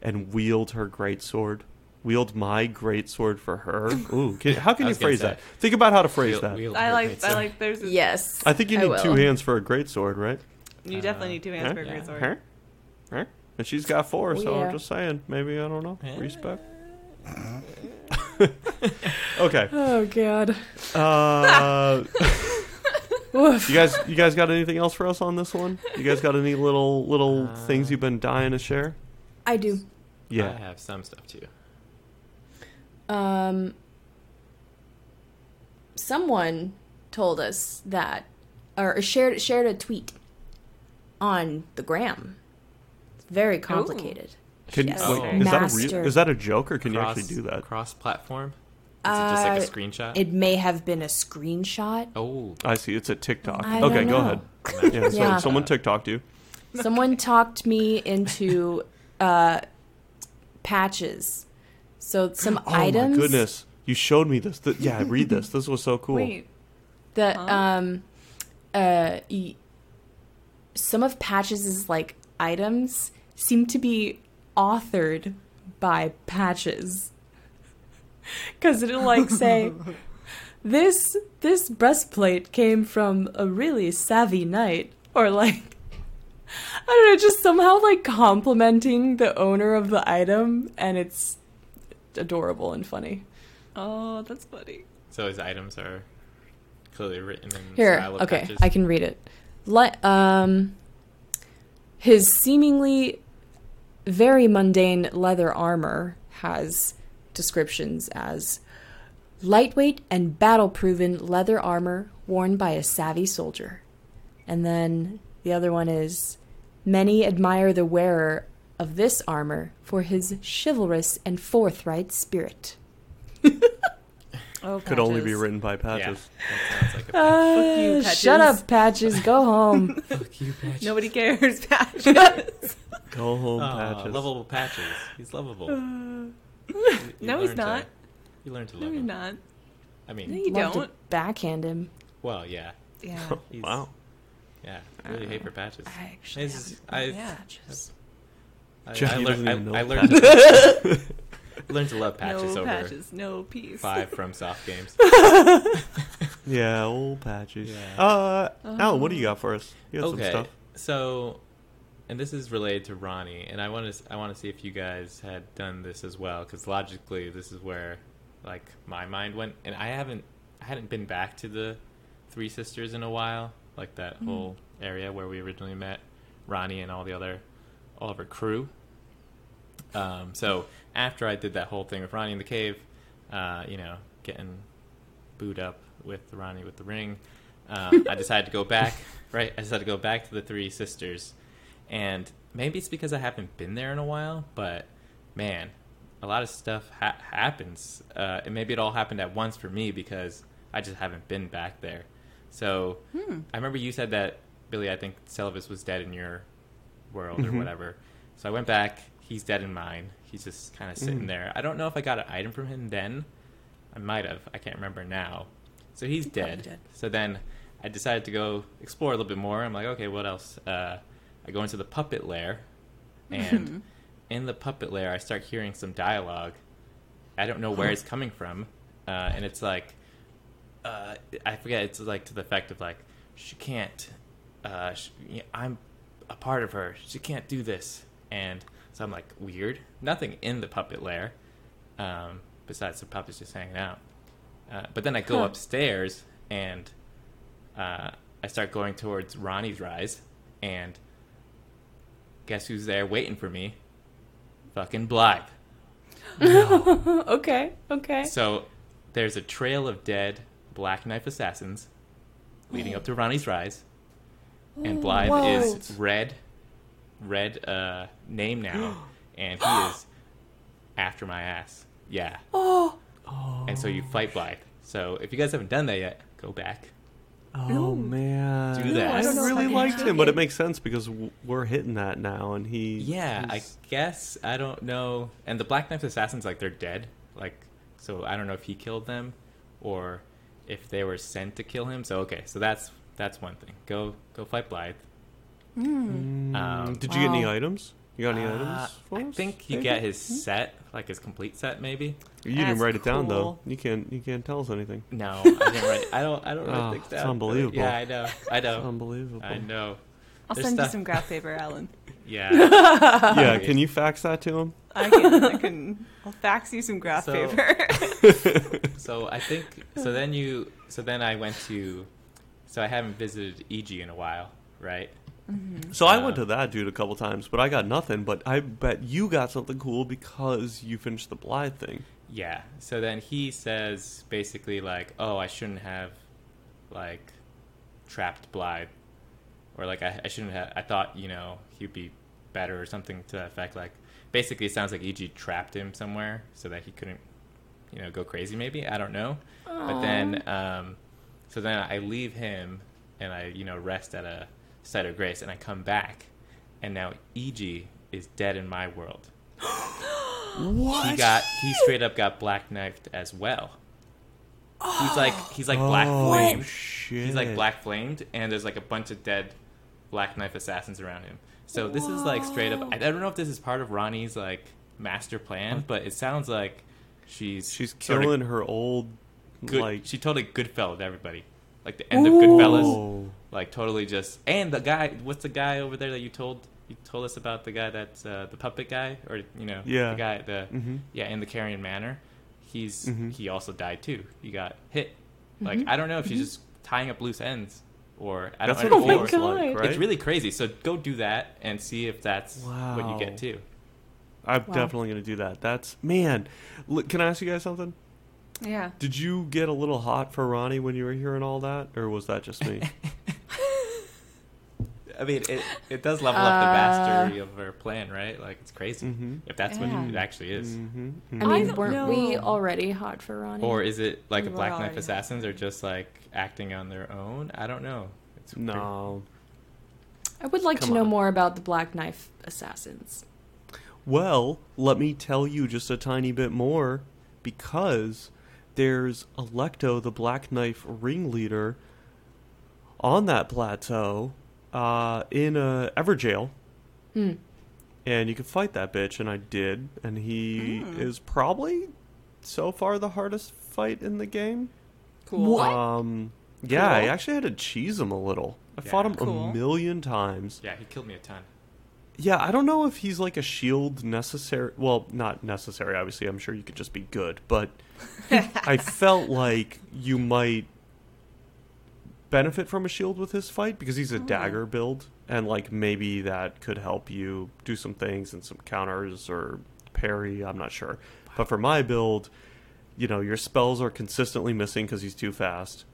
and wield her great sword? Wield my great sword for her. Ooh, can, how can you phrase say. that? Think about how to phrase Wield- that. wield I like. I like. There's. A, Yes. I think you need two hands for a great sword, right? You definitely uh, need two hands Huh? for a Yeah. great sword. Huh? Huh? And she's got four. Oh, so yeah. I'm just saying, maybe I don't know. Respect. okay. Oh god. Uh, you guys, you guys got anything else for us on this one? You guys got any little little Uh, things you've been dying to share? I do. Yeah, I have some stuff too. Um, someone told us that, or shared shared a tweet on the gram. It's very complicated. Can Yes. wait, is that a Master. real, is that a joke or can cross, you actually do that? Cross-platform. Is it just like a Uh, screenshot? It may have been a screenshot. oh, I see. It's a TikTok. I okay, go ahead. Yeah, so Yeah. someone TikToked you. Someone talked me into uh, patches. So some Oh items Oh my goodness! You showed me this. Th- yeah, read this. This was so cool. Wait, that Huh? um uh y- some of patches is like items seem to be authored by patches because it'll like say this this breastplate came from a really savvy knight or like i don't know just somehow like complimenting the owner of the item and it's adorable and funny oh, that's funny. so his items are clearly written in Here, style of okay, patches. I can read it. Le- um, his seemingly very mundane leather armor has descriptions as lightweight and battle-proven leather armor worn by a savvy soldier. And then the other one is many admire the wearer of this armor for his chivalrous and forthright spirit. Oh, Could only be written by Yeah, patches. that like a Uh, you, shut up, Patches. Go home. fuck you, patches. Nobody cares, patches. Go home, Aw, patches. lovable patches. He's lovable. Uh, you- you No, he's learn to- not. you learn to no, love you're him. not. I No, mean, you Love don't. to backhand him. well, yeah, Yeah. Oh, he's, wow. yeah. Really hate for patches. I actually It's- have I- yeah. patches. I, Jackie I, doesn't learned, even know I, I learned, to, learned to love patches no over patches, no peace. five FromSoft games. Yeah, old patches. Yeah. Uh, Alan, what do you uh-huh. got for us? You got okay, some stuff. so, and this is related to Ranni, and I want to I want to see if you guys had done this as well, because logically this is where like my mind went, and I haven't I hadn't been back to the Three Sisters in a while, like that whole area where we originally met Ranni and all the other all of her crew. Um, so after I did that whole thing with Ranni in the cave, uh, you know, getting booed up with Ranni with the ring, um, I decided to go back. Right, I decided to go back to the Three Sisters, and maybe it's because I haven't been there in a while, but man, a lot of stuff ha- happens, uh, and maybe it all happened at once for me because I just haven't been back there. So I remember you said that Billy. I think Seluvis was dead in your world or Mhm. whatever. So I went back. He's dead in mine. He's just kind of sitting Mm. there. I don't know if I got an item from him then. I might have. I can't remember now. So he's probably dead. So then I decided to go explore a little bit more. I'm like, okay, what else? Uh, I go into the puppet lair, and in the puppet lair, I start hearing some dialogue. I don't know where it's coming from, uh, and it's like, uh, I forget. It's like to the effect of like, she can't. Uh, sh I'm a part of her. She can't do this, and so I'm like, weird. Nothing in the puppet lair, um, besides the puppets just hanging out. Uh, but then I go Huh. upstairs and uh, I start going towards Ranni's rise, and guess who's there waiting for me? Fucking Blaidd. okay, okay. So there's a trail of dead Black Knife assassins leading up to Ranni's rise, and Blaidd Whoa. is red, red uh, name now, and he is after my ass. Yeah. Oh, And so you fight Blaidd. So if you guys haven't done that yet, go back. Oh man, Do that. I I don't know really liked him, but it. it makes sense because we're hitting that now, and he. Yeah, I guess I don't know. And the Black Knife assassins, like they're dead. Like, so I don't know if he killed them, or if they were sent to kill him. So okay, so that's that's one thing. Go go fight Blaidd. Mm, Um, did you get any items? You got any Uh, items? For I us? think you Maybe? get his set, like his complete set, maybe. You didn't write it down though. You can't. You can't tell us anything. No, I didn't write. I don't. I don't write Oh, things it's down. unbelievable. Yeah, I know. I It's know. unbelievable. I know. I'll There's send you some graph paper, Alan. Yeah. yeah, can you fax that to him? I can, I can. I'll fax you some graph So- paper. so I think so. Then you. So then I went to. So I haven't visited Iji in a while, right? So I went to that dude a couple times, but I got nothing. But I bet you got something cool because you finished the Blaidd thing. Yeah. So then he says basically like, "Oh, I shouldn't have like trapped Blaidd, or like I, I shouldn't have. I thought you know he'd be better or something to that effect. Like basically, it sounds like Iji trapped him somewhere so that he couldn't you know go crazy. Maybe I don't know. But then, um, so then I leave him and I you know rest at a site of grace, and I come back, and now Iji is dead in my world. What? He got he straight up got black knifed as well. Oh. He's like oh. he's like black oh, flamed. Shit. He's like black flamed, and there's like a bunch of dead black knife assassins around him. So this is like straight up. I don't know if this is part of Ranni's like master plan, but it sounds like she's She's killing her old good. like. she totally Goodfellas to everybody. Like the end of Goodfellas, Oh. Like totally just. And the guy, what's the guy over there that you told you told us about? The guy that's uh, the puppet guy, or you know, Yeah. the guy the Mhm. yeah in the Caria Manor. He's Mhm. he also died too. He got hit. Like I don't know if she's just tying up loose ends or I don't That's know. what it Oh my like, right? It's really crazy. So go do that and see if that's what you get too. I'm Wow. definitely gonna do that. That's man. Look, can I ask you guys something? yeah. Did you get a little hot for Ranni when you were hearing all that, or was that just me? I mean, it, it does level up the Uh, mastery of her plan, right? Like it's crazy mm-hmm. if that's Yeah. what it actually is. Mm-hmm. I I mean, don't weren't we already hot for Ranni? Or is it like We a Black Knife Assassins are just like acting on their own? I don't know. It's pretty- No. I would like Come to know on. more about the Black Knife Assassins. Well, let me tell you just a tiny bit more because there's Alecto, the Black Knife ringleader, on that plateau uh, in uh, Evergaol. Hmm. And you can fight that bitch, and I did. And he Hmm. is probably so far the hardest fight in the game. Cool. What? Um, yeah, I actually had to cheese him a little. I Yeah. fought him Cool. a million times. Yeah, he killed me a ton. Yeah, I don't know if he's like a shield necessary. Well, not necessary, obviously. I'm sure you could just be good, but I felt like you might benefit from a shield with his fight because he's a Oh. dagger build, and like maybe that could help you do some things and some counters or parry. I'm not sure, but for my build, you know, your spells are consistently missing because he's too fast.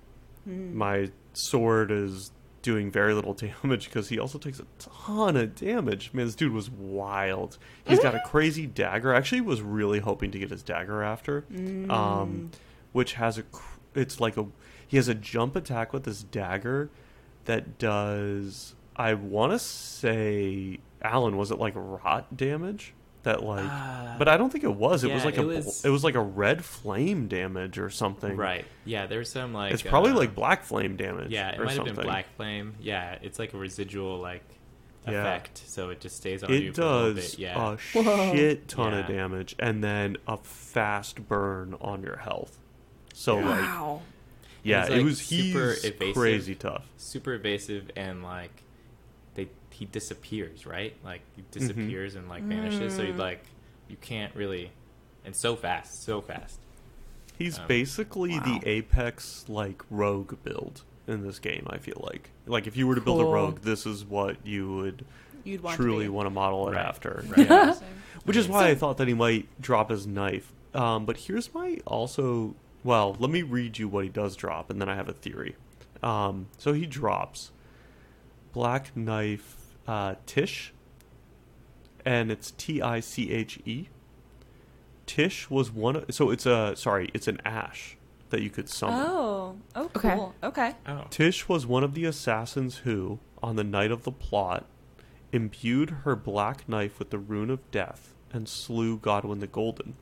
Mm. My sword is doing very little damage because he also takes a ton of damage. Man, this dude was wild. He's got a crazy dagger. I actually was really hoping to get his dagger after, mm. um, which has a. cr- It's like a. He has a jump attack with this dagger that does. I want to say, Alan, was it like rot damage? That like, Ah, but I don't think it was. It was like it a. was- It was like a red flame damage or something. Right. Yeah, there's some like. It's probably uh, like black flame damage. Yeah, it or might something. have been black flame. Yeah, it's like a residual like Yeah. effect, so it just stays on you It for a little does bit. Yeah. a Whoa. shit ton of damage, and then a fast burn on your health. So Yeah. like, Wow. Yeah, He's, it was super he's evasive. crazy tough. super evasive and like they he disappears right like he disappears and like vanishes so you like you can't really and so fast so fast He's Um, basically wow. the apex like rogue build in this game. I feel like, like if you were to build a rogue, this is what you would You'd want truly to want to model it Right. after. Right. Yeah. Which is So- why I thought that he might drop his knife. Um, but here's my also. Well, let me read you what he does drop, and then I have a theory. Um, so he drops Black Knife uh, Tiche, and it's T I C H E. Tiche was one. Of, so it's a sorry, it's an ash that you could summon. Oh. Oh, Okay. Okay. oh Tiche was one of the assassins who, on the night of the plot, imbued her black knife with the rune of death and slew Godwin the Golden.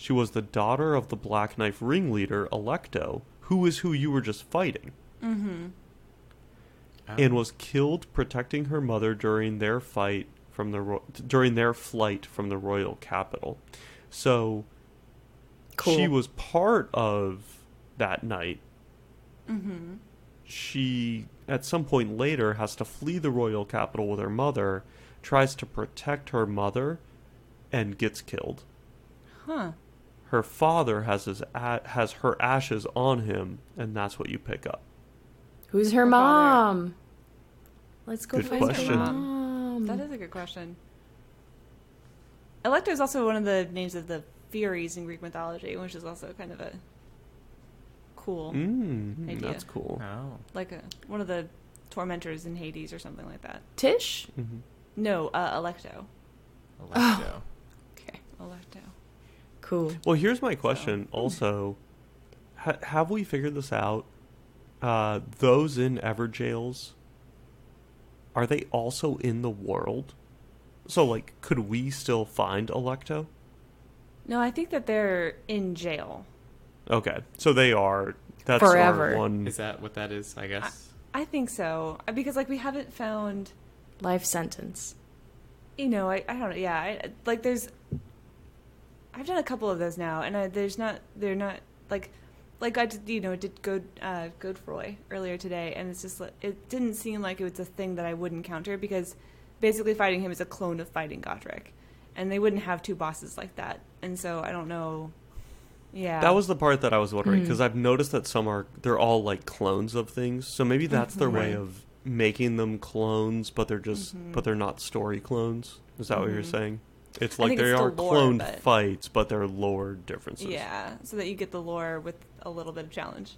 She was the daughter of the black knife ringleader, Alecto, who is who you were just fighting, Mm-hmm. oh. and was killed protecting her mother during their fight from the ro- during their flight from the royal capital. So Cool. she was part of that night Mm-hmm. she at some point later has to flee the royal capital with her mother tries to protect her mother and gets killed. Huh. Her father has his a- has her ashes on him, and that's what you pick up. Who's her Her father. mom? Let's go Good find question. her mom. That is a good question. Electra is also one of the names of the Furies in Greek mythology, which is also kind of a cool, Mm, Idea. that's cool. Oh. like a one of the tormentors in Hades or something like that. Tiche. hmm No, uh, Alecto. Electro. Okay. Alecto. Cool. Well, here's my question. Also, ha- have we figured this out? Uh, those in Evergaols, are they also in the world? So, like, could we still find Alecto? No, I think that they're in jail. Okay, so they are. That's Forever. our one. Is that what that is? I guess. I think so Uh, because like we haven't found. Life sentence. You know, I, I don't know. Yeah, I, like there's. I've done a couple of those now, and I, there's not. They're not like, like I did, you know did go uh, Godefroy earlier today, and it's just like it didn't seem like it was a thing that I would encounter because basically fighting him is a clone of fighting Godrick, and they wouldn't have two bosses like that, and so I don't know. Yeah, That was the part that I was wondering because I've noticed that some are they're all like clones of things. So maybe that's their way of making them clones, but they're just Mhm. but they're not story clones. Is that what you're Mhm. saying? It's like they it's are still lore, cloned but- fights, but they're lore differences. Yeah, so that you get the lore with a little bit of challenge,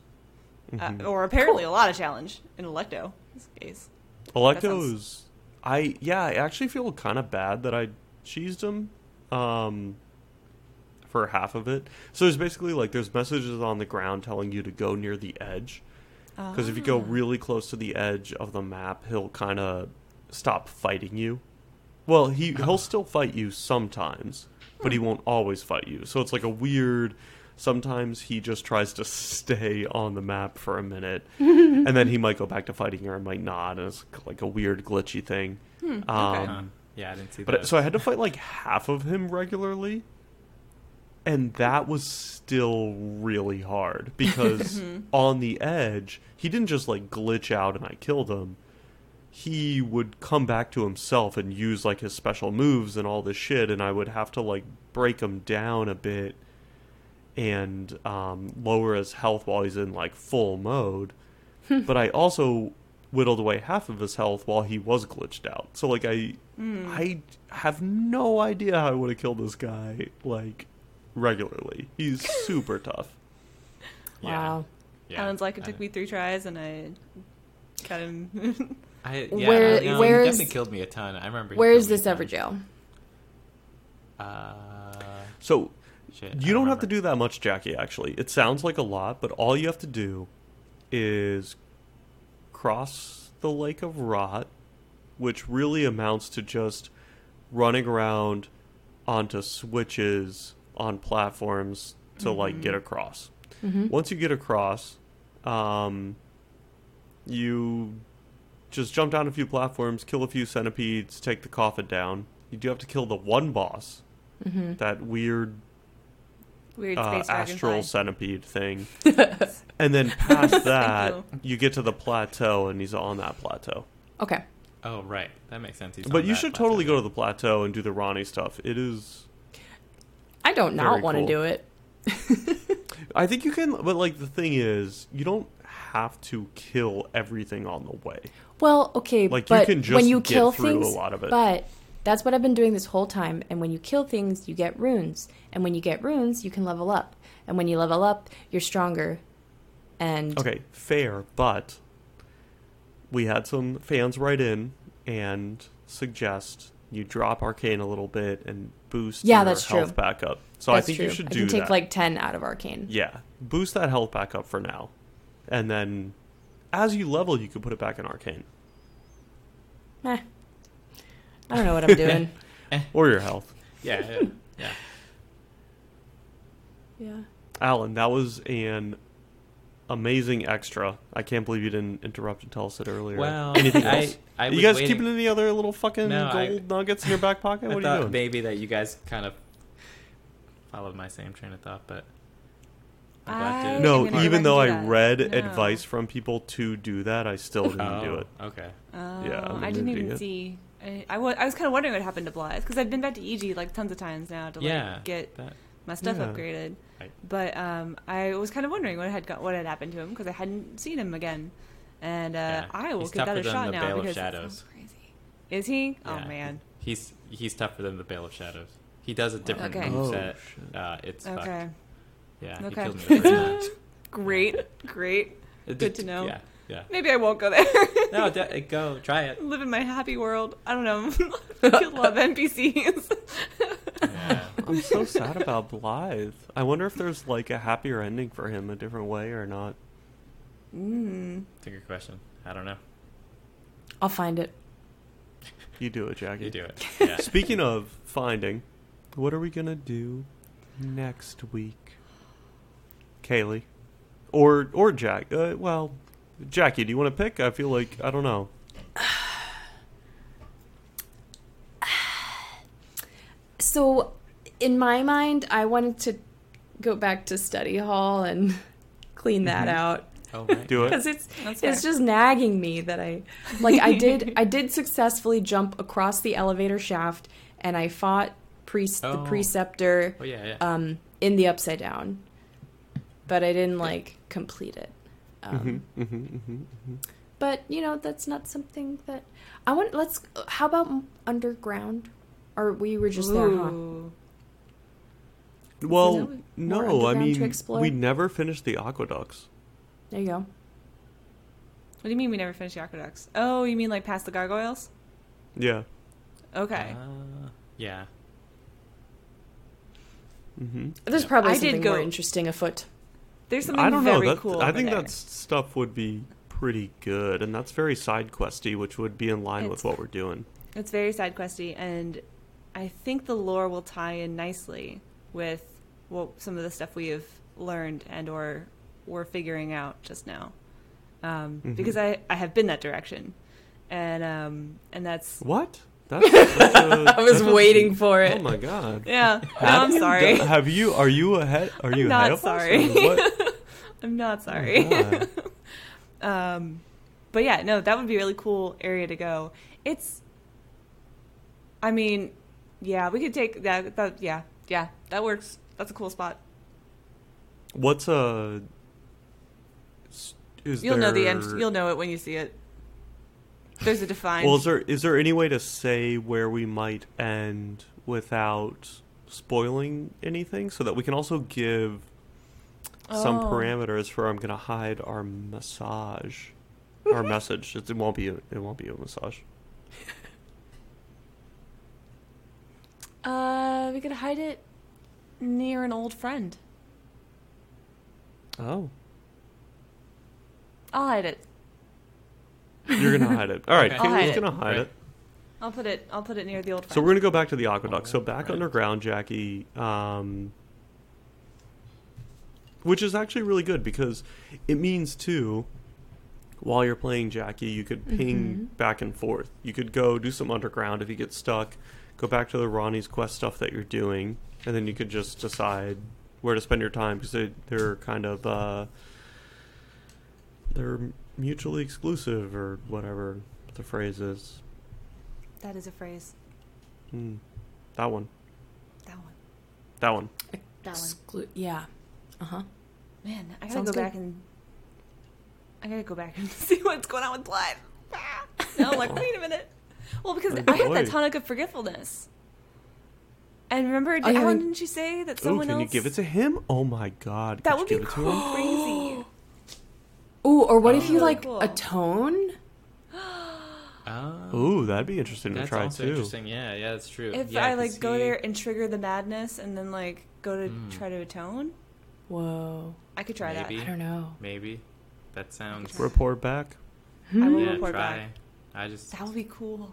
Mhm. uh, or apparently a lot of challenge in Alecto in this case. Alecto sounds- is. I yeah, I actually feel kind of bad that I cheesed him, um, for half of it. So it's basically like there's messages on the ground telling you to go near the edge, because if you go Ah. really close to the edge of the map, he'll kind of stop fighting you. Well, he he'll still fight you sometimes, but he won't always fight you. So it's like a weird. Sometimes he just tries to stay on the map for a minute, and then he might go back to fighting you or might not. And it's like a weird glitchy thing. Hmm, okay. Um, Huh. Yeah, I didn't see But that. so I had to fight like half of him regularly, and that was still really hard because Mhm. on the edge, he didn't just like glitch out and I killed him. He would come back to himself and use like his special moves and all this shit, and I would have to like break him down a bit and um, lower his health while he's in like full mode. but I also whittled away half of his health while he was glitched out. So like I Mm. I have no idea how I would have killed this guy like regularly. He's super tough. Yeah. Wow. Yeah. Alan's like, it I- took me three tries, and I cut him. I, yeah, Where- I know, where's- definitely killed me a ton. I remember. Where is this a Evergaol? Uh, So shit, you I don't have to do that much, Jackie. Actually, it sounds like a lot, but all you have to do is cross the Lake of Rot, which really amounts to just running around onto switches on platforms to like get across. Mm-hmm. Once you get across, um, you just jump down a few platforms, kill a few centipedes, take the coffin down. You do have to kill the one boss, Mm-hmm. that weird Weird uh, astral dragonfly. centipede thing. and then past that, you. you. get to the plateau, and he's on that plateau. Okay. Oh right, that makes sense. He's but you that should totally go to the plateau and do the Ranni stuff. It is. I don't Very not want to cool. do it. I think you can, but like the thing is, you don't have to kill everything on the way. Well, okay, Like, you but can just when you get kill things, a lot of it. but that's what I've been doing this whole time. And when you kill things, you get runes, and when you get runes, you can level up, and when you level up, you're stronger. And Okay, fair, but we had some fans write in and suggest you drop arcane a little bit and boost Yeah, your that's health true. back up. So that's I think true. you should I do can take that. like ten out of arcane. yeah, boost that health back up for now, and then as you level, you can put it back in arcane Eh. I don't know what I'm doing. or your health. Yeah, yeah, yeah. yeah. Alan, that was an amazing extra. I can't believe you didn't interrupt and tell us it earlier. Well, anything else? I you was guys waiting- keeping any other little fucking No, I- gold nuggets in your back pocket? I What are you doing? maybe that you guys kind of followed my same train of thought, but I'm I- No, I'm even though back I that. read No. advice from people to do that, I still didn't oh, do it. Okay. Oh, Yeah, I'm I didn't gonna even it. see. I, I, wa- I was kind of wondering what happened to Blaidd because I've been back to Iji like tons of times now to like Yeah. get That, my stuff Yeah. upgraded. Right. But um, I was kind of wondering what had got, what had happened to him because I hadn't seen him again, and uh, Yeah. I will He's give that tougher a than shot the now Veil of because that Shadows. sounds crazy. Is he? Oh man. he's he's tougher than the Bale of Shadows. He does a different Okay. moveset. Oh, shit. uh, it's fucked. Okay. Yeah, he Okay. killed me the first time. Great. Great. Good to know. Yeah, yeah. Maybe I won't go there. No, d- go try it. Live in my happy world. I don't know. I love NPCs. Yeah. I'm so sad about Blaidd. I wonder if there's like a happier ending for him a different way or not. mm. It's a good question. I don't know. I'll find it. You do it, Jackie. You do it. Yeah. Speaking of finding, what are we gonna do next week, Kaylee, or or Jack? Uh, well, Jackie, do you want to pick? I feel like I don't know. So, in my mind, I wanted to go back to study hall and clean that Mhm. out Oh, right. Do it. because it's That's it's fair. just nagging me that I like I did I did successfully jump across the elevator shaft and I fought priest the Oh. preceptor Oh yeah, yeah. um in the upside down, but I didn't like complete it. Um, hmm hmm hmm hmm But you know that's not something that I want. Let's. How about underground? Or we were just there, huh? Well, no, I mean we never finished the aqueducts. There you go. What do you mean we never finished the aqueducts? Oh, you mean like past the gargoyles? Yeah. Okay. Uh, yeah. hmm There's Yeah. probably I did something more interesting afoot. There's something I don't know. That, cool. I think there. that stuff would be pretty good, and that's very side questy, which would be in line with what we're doing. It's very side questy, and I think the lore will tie in nicely with well, some of the stuff we have learned and or we're figuring out just now. Um, Mhm. Because I, I have been that direction, and um, and that's What? That's, that's a- I was that's a- waiting for it. Oh my god. yeah. No, I'm sorry. done- have you? Are you ahead? Are you I'm ahead not sorry. what? I'm not sorry. God. um, but yeah, no, that would be a really cool area to go. It's, I mean, yeah, we could take that. that yeah, yeah, that works. That's a cool spot. What's a? Is You'll know the end. You'll know it when you see it. There's a defined. Well, is there is there any way to say where we might end without spoiling anything, so that we can also give some Oh. parameters for I'm gonna hide our massage, our message. It, it won't be a, it won't be a massage. Uh, we could hide it near an old friend. Oh, I'll hide it. you're gonna hide it. All right, Okay. I'll Kaylee's gonna hide Right. it. I'll put it. I'll put it near the old friend. So we're gonna go back to the aqueduct. So back Alright. underground, Jackie, um, which is actually really good because it means too. While you're playing Jackie, you could ping Mhm. back and forth. You could go do some underground if you get stuck. Go back to the Ranni's quest stuff that you're doing, and then you could just decide where to spend your time because they, they're kind of uh, they're mutually exclusive or whatever the phrase is. that is a phrase. Hmm. That one. That one. That one. That one. Exclu- yeah. Uh huh. Man, I gotta Sounds go good. back and I gotta go back and see what's going on with blood. Ah. No, I'm like, wait a minute. Well, because Oh, I had that tonic of forgetfulness. And remember, Oh, Alan, didn't you say that Ooh, someone can else? Can you give it to him? Oh my god. that would you be give it to him? crazy. Ooh, or what if you Oh. like Cool. atone? Oh, Ooh, that'd be interesting that's to try also too. interesting. Yeah, yeah, that's true. If yeah, I 'cause like go he- there and trigger the madness, and then like go to Mm. try to atone, Whoa. I could try Maybe. I don't know. maybe that sounds. Report back. I will yeah, report try. back. I just, that. That would be cool.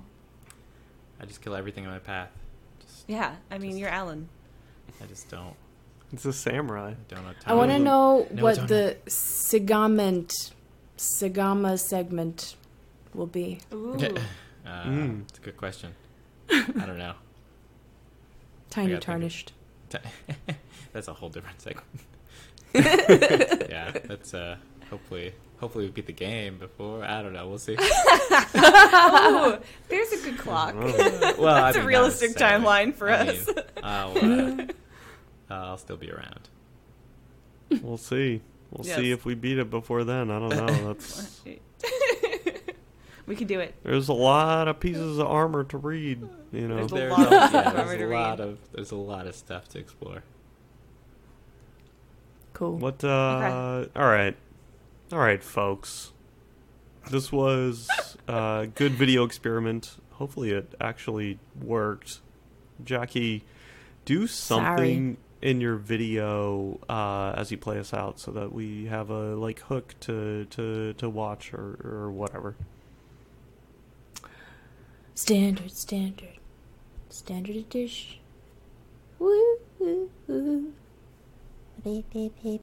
I just kill everything in my path. Just, Yeah, I mean, Just- you're Alan. I just don't, It's a samurai. don't know. I want to know no, what it's the segment, segama segment will be. Ooh. Uh, Mm. It's a good question. I don't know. Tiny gotta of- tarnished. that's a whole different segment. yeah, that's uh, hopefully hopefully we beat the game before. I don't know. We'll see. oh, there's a good clock. well, That's I a mean, not realistic necessarily. timeline for I us. mean, I'll, uh, I'll still be around. We'll see. We'll Yes. see if we beat it before then. I don't know. That's we can do it. there's a lot of pieces of armor to read. You know. There's a lot of yeah, there's a lot of there's a lot of stuff to explore. Cool. What? Uh, All right, all right, folks. This was a good video experiment. Hopefully, it actually worked. Jackie, do something in your video uh, as you play us out, so that we have a like hook to to to watch or or whatever. Standard, standard, standard Edish. Woo, woo, woo. Beep, beep, beep,